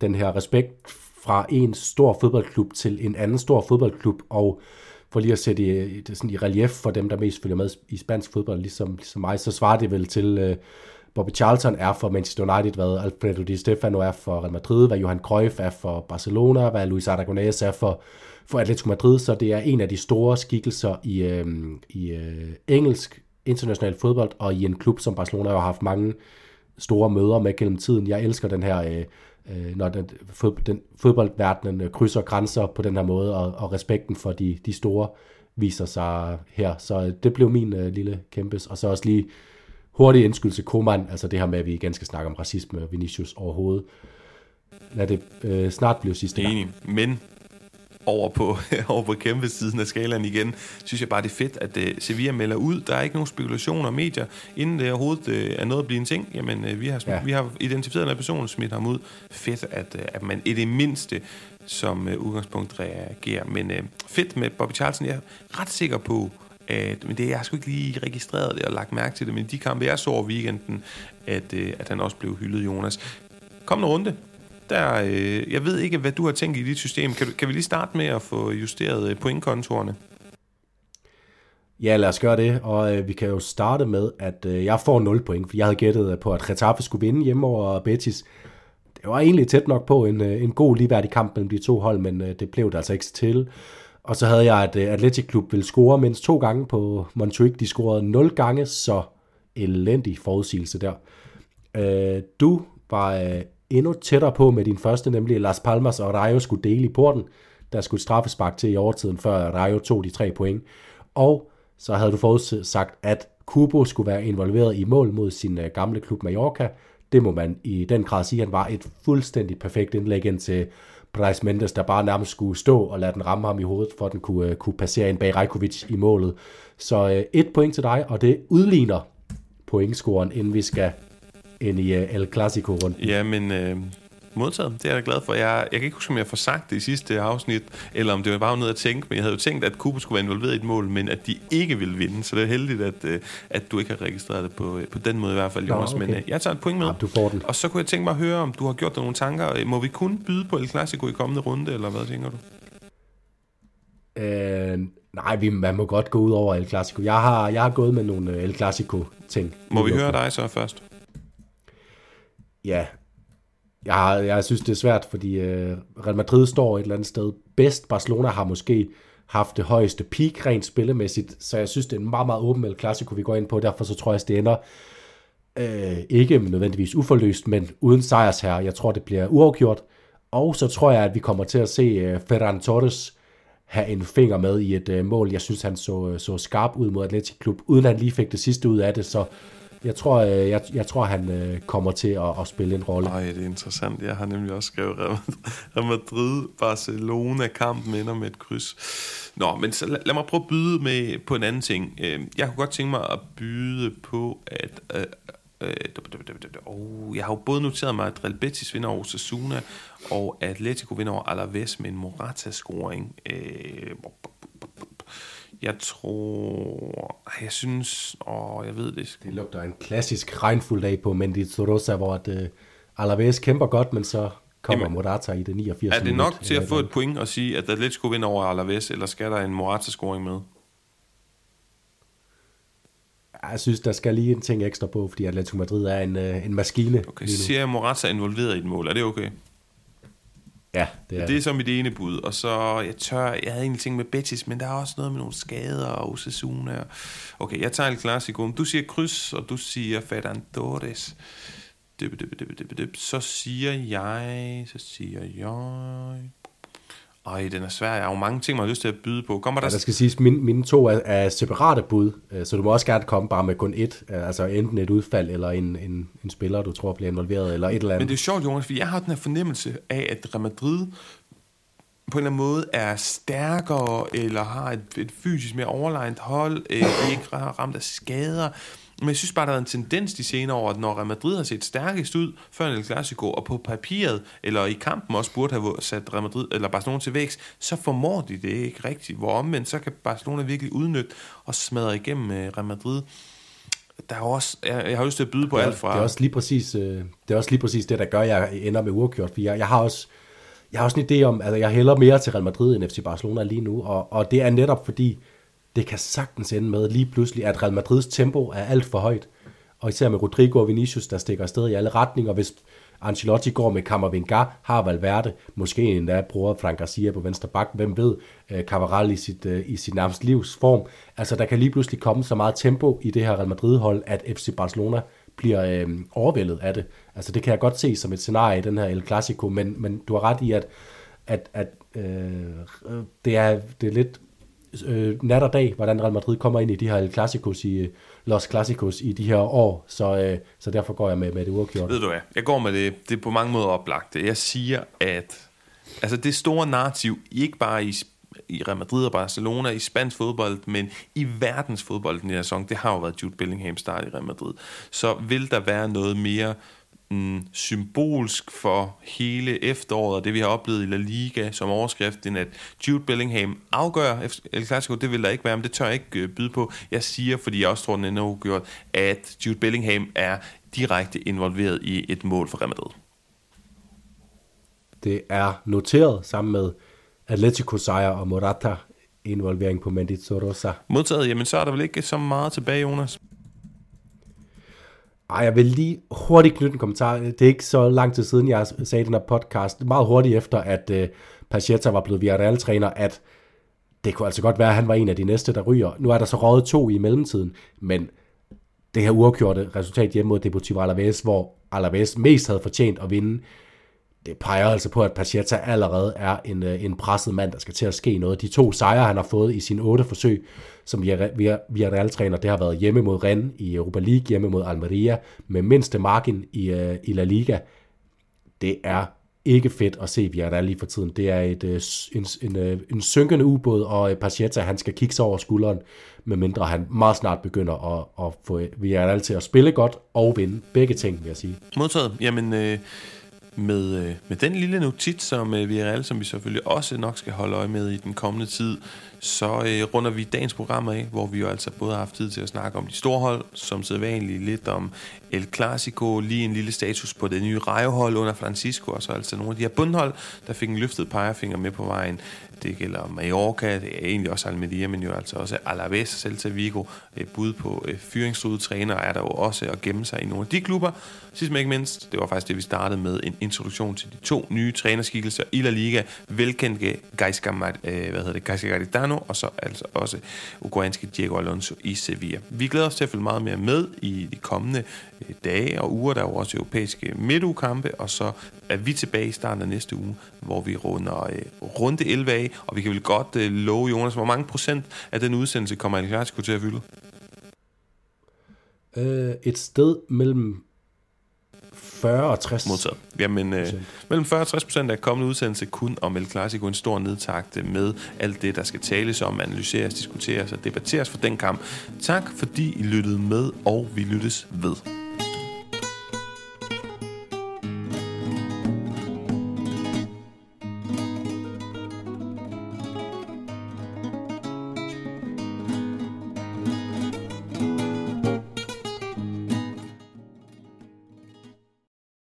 den her respekt fra en stor fodboldklub til en anden stor fodboldklub, og for lige at sætte i, det sådan i relief for dem, der mest følger med i spansk fodbold, ligesom, ligesom mig, så svarer det vel til, øh, Bobby Charlton er for Manchester United, hvad Alfredo Di Stefano er for Real Madrid, hvad Johan Cruyff er for Barcelona, hvad Luis Aragonés er for, for Atletico Madrid, så det er en af de store skikkelser i, øh, i øh, engelsk international fodbold, og i en klub som Barcelona har haft mange store møder med gennem tiden. Jeg elsker den her, øh, øh når den, fod, den fodboldverdenen øh, krydser grænser på den her måde, og, og respekten for de, de store viser sig her. Så det blev min øh, lille kæmpes, og så også lige hurtig indskyld til Koman, altså det her med, at vi igen skal snakke om racisme og Vinicius overhovedet. Lad det øh, snart blive sidste gang. Enig, men over på, over på kæmpe siden af skalaen igen, synes jeg bare, det er fedt, at uh, Sevilla melder ud. Der er ikke nogen spekulationer medier, inden det overhovedet uh, er noget at blive en ting. Jamen, uh, vi, har, ja. vi har identificeret den person, smidt ham ud. Fedt, at, uh, at man i det mindste som uh, udgangspunkt reagerer. Men uh, fedt med Bobby Charlton. Jeg er ret sikker på, at, men det, jeg har sgu ikke lige registreret det og lagt mærke til det, men de kampe, jeg så over weekenden, at, øh, at han også blev hyldet, Jonas. Kom en runde. Der, øh, jeg ved ikke, hvad du har tænkt i dit system. Kan, kan vi lige starte med at få justeret øh, pointkontorerne? pointkontorene? Ja, lad os gøre det, og øh, vi kan jo starte med, at øh, jeg får 0 point, for jeg havde gættet øh, på, at Getafe skulle vinde hjemme over Betis. Det var egentlig tæt nok på en, øh, en god ligeværdig kamp mellem de to hold, men øh, det blev det altså ikke til. Og så havde jeg, at øh, Athletic Atletic Klub ville score mindst to gange på Montjuic. De scorede 0 gange, så elendig forudsigelse der. Øh, du var øh, endnu tættere på med din første, nemlig Las Palmas og Rayo skulle dele i porten. Der skulle straffespark til i overtiden, før Rayo tog de tre point. Og så havde du forudsagt, at Kubo skulle være involveret i mål mod sin øh, gamle klub Mallorca. Det må man i den grad sige, han var et fuldstændig perfekt indlæg ind til Brais Mendes, der bare nærmest skulle stå og lade den ramme ham i hovedet, for at den kunne, uh, kunne passere ind bag Rajkovic i målet. Så uh, et point til dig, og det udligner pointscoren, inden vi skal ind i uh, El Clasico-runden. Ja, men uh, modtaget. Det er jeg glad for. Jeg, jeg kan ikke huske, om jeg får sagt det i sidste afsnit, eller om det var bare noget at tænke, men jeg havde jo tænkt, at Kubo skulle være involveret i et mål, men at de ikke ville vinde. Så det er heldigt, at, øh, at du ikke har registreret det på, øh, på den måde i hvert fald, Jonas. Okay. Men jeg tager et point med. Ja, du får den. Og så kunne jeg tænke mig at høre, om du har gjort dig nogle tanker. Må vi kun byde på El Clasico i kommende runde, eller hvad tænker du? Øh, nej, vi, man må godt gå ud over El Clasico. Jeg har, jeg har gået med nogle El Clasico-ting. Må vi høre dig så først? Ja, jeg, jeg synes, det er svært, fordi øh, Real Madrid står et eller andet sted bedst. Barcelona har måske haft det højeste peak rent spillemæssigt, så jeg synes, det er en meget, meget åben El Clasico, vi går ind på. Derfor så tror jeg, at det ender øh, ikke nødvendigvis uforløst, men uden sejrs her. Jeg tror, det bliver uafgjort. Og så tror jeg, at vi kommer til at se øh, Ferran Torres have en finger med i et øh, mål. Jeg synes, han så, øh, så skarp ud mod Atletic Klub, uden at han lige fik det sidste ud af det, så jeg tror, øh, jeg, jeg tror han øh, kommer til at, at spille en rolle. Nej, det er interessant. Jeg har nemlig også skrevet Real Madrid, Barcelona, kampen ender med et kryds. Nå, men så lad, lad mig prøve at byde med på en anden ting. Øh, jeg kunne godt tænke mig at byde på, at... Øh, øh, oh, jeg har jo både noteret mig, at Real Betis vinder over Osasuna, og Atletico vinder over Alaves med en Morata-scoring. Øh, jeg tror... Jeg synes... Åh, jeg ved det. Det lugter en klassisk regnfuld dag på Mendizorosa, hvor at, uh, Alaves kæmper godt, men så kommer Jamen, Morata i det 89. Er det nok minut, til at få et point og sige, at Atletico vinder over Alaves, eller skal der en Morata-scoring med? Jeg synes, der skal lige en ting ekstra på, fordi Atletico Madrid er en, uh, en maskine. Okay, så siger jeg, at Morata er involveret i et mål. Er det okay? Ja, det er det. er så mit ene bud. Og så, jeg tør, jeg havde egentlig ting med Betis, men der er også noget med nogle skader og Osasuna. Okay, jeg tager et klassiko. Du siger kryds, og du siger Fernandores. Så siger jeg, så siger jeg... Ej, den er svær. Jeg har jo mange ting, man har lyst til at byde på. Kommer der... Ja, der skal siges, mine, mine to er, er separate bud, øh, så du må også gerne komme bare med kun et. Øh, altså enten et udfald, eller en, en, en spiller, du tror bliver involveret, eller et eller andet. Men det er sjovt, Jonas, for jeg har den her fornemmelse af, at Real Madrid på en eller anden måde er stærkere, eller har et, et fysisk mere overlegnet hold, øh, de ikke har ramt af skader. Men jeg synes bare, der er en tendens de senere år, at når Real Madrid har set stærkest ud før en Clasico, og på papiret, eller i kampen også burde have sat Real Madrid, eller Barcelona til vækst, så formår de det ikke rigtigt. Hvor omvendt, så kan Barcelona virkelig udnytte og smadre igennem øh, Real Madrid der er også, jeg, jeg har lyst til at byde på er, alt fra... Det er, også lige præcis, øh, det er også lige præcis det, der gør, at jeg ender med uafgjort, for jeg, jeg har også jeg har også en idé om, at altså, jeg hælder mere til Real Madrid end FC Barcelona lige nu, og, og det er netop fordi, det kan sagtens ende med lige pludselig, at Real Madrids tempo er alt for højt. Og især med Rodrigo og Vinicius, der stikker afsted i alle retninger. Hvis Ancelotti går med Camavinga, har Valverde, måske endda bruger Frank Garcia på venstre bak, hvem ved, øh, Cavaral i sit, øh, i sit nærmest livsform. Altså, der kan lige pludselig komme så meget tempo i det her Real Madrid-hold, at FC Barcelona bliver øh, overvældet af det. Altså, det kan jeg godt se som et scenarie i den her El Clasico, men, men du har ret i, at, at, at øh, øh det, er, det er lidt øh, nat og dag, hvordan Real Madrid kommer ind i de her El Clásicos i øh, Los Clásicos i de her år, så, øh, så derfor går jeg med, med det uafgjort. Ved du hvad, jeg går med det, det er på mange måder oplagt. Jeg siger, at altså det store narrativ, ikke bare i i Real Madrid og Barcelona, i spansk fodbold, men i verdens fodbold den her sæson, det har jo været Jude Bellingham start i Real Madrid. Så vil der være noget mere mm, symbolsk for hele efteråret, og det vi har oplevet i La Liga som overskrift, end at Jude Bellingham afgør El Clasico, det vil der ikke være, men det tør jeg ikke øh, byde på. Jeg siger, fordi jeg også tror, den er gjort, at Jude Bellingham er direkte involveret i et mål for Real Madrid. Det er noteret sammen med Atletico sejr og Morata involvering på Mendy Rosa. Modtaget, jamen så er der vel ikke så meget tilbage, Jonas? Ej, jeg vil lige hurtigt knytte en kommentar. Det er ikke så lang tid siden, jeg sagde i den her podcast, meget hurtigt efter, at øh, Pacheta var blevet Villarreal-træner, at det kunne altså godt være, at han var en af de næste, der ryger. Nu er der så røget to i mellemtiden, men det her uafgjorte resultat hjemme mod Deportivo Alaves, hvor Alaves mest havde fortjent at vinde, det peger altså på, at Pacheta allerede er en, øh, en presset mand, der skal til at ske noget. De to sejre, han har fået i sine otte forsøg, som Villarreal-træner, det har været hjemme mod Rennes i Europa League, hjemme mod Almeria, med mindste margin i, øh, i La Liga. Det er ikke fedt at se Villarreal lige for tiden. Det er et, øh, en, en, en synkende ubåd, og Pacheta, han skal kigge sig over skulderen, medmindre han meget snart begynder at, at få Villarreal til at spille godt og vinde. Begge ting, vil jeg sige. Modtaget. Jamen, øh med, øh, med den lille notit, som øh, vi er alle, som vi selvfølgelig også nok skal holde øje med i den kommende tid, så øh, runder vi dagens program af, hvor vi jo altså både har haft tid til at snakke om de store hold, som sædvanligt lidt om El Clasico, lige en lille status på det nye rejehold under Francisco, og så altså nogle af de her bundhold, der fik en løftet pegefinger med på vejen. Det gælder Mallorca, det er egentlig også Almeria, men jo altså også Alaves Celta Vigo. Bud på øh, fyringstruede træner er der jo også at gemme sig i nogle af de klubber. Sidst men ikke mindst, det var faktisk det, vi startede med en introduktion til de to nye trænerskikkelser i La Liga. Velkendte Gaisca, øh, hvad hedder det, Gaisca Garitano, og så altså også uruguayanske Diego Alonso i Sevilla. Vi glæder os til at følge meget mere med i de kommende øh, dage og uger. Der er jo også europæiske midtugekampe, og så er vi tilbage i starten af næste uge, hvor vi runder øh, runde 11 af, og vi kan vel godt øh, love, Jonas, hvor mange procent af den udsendelse kommer El Clasico til at fylde? Øh, et sted mellem 40 og 60. Modtaget. Jamen, øh, mellem 40 og 60 procent af kommende udsendelse kun om El Clasico, en stor nedtagte med alt det, der skal tales om, analyseres, diskuteres og debatteres for den kamp. Tak fordi I lyttede med, og vi lyttes ved.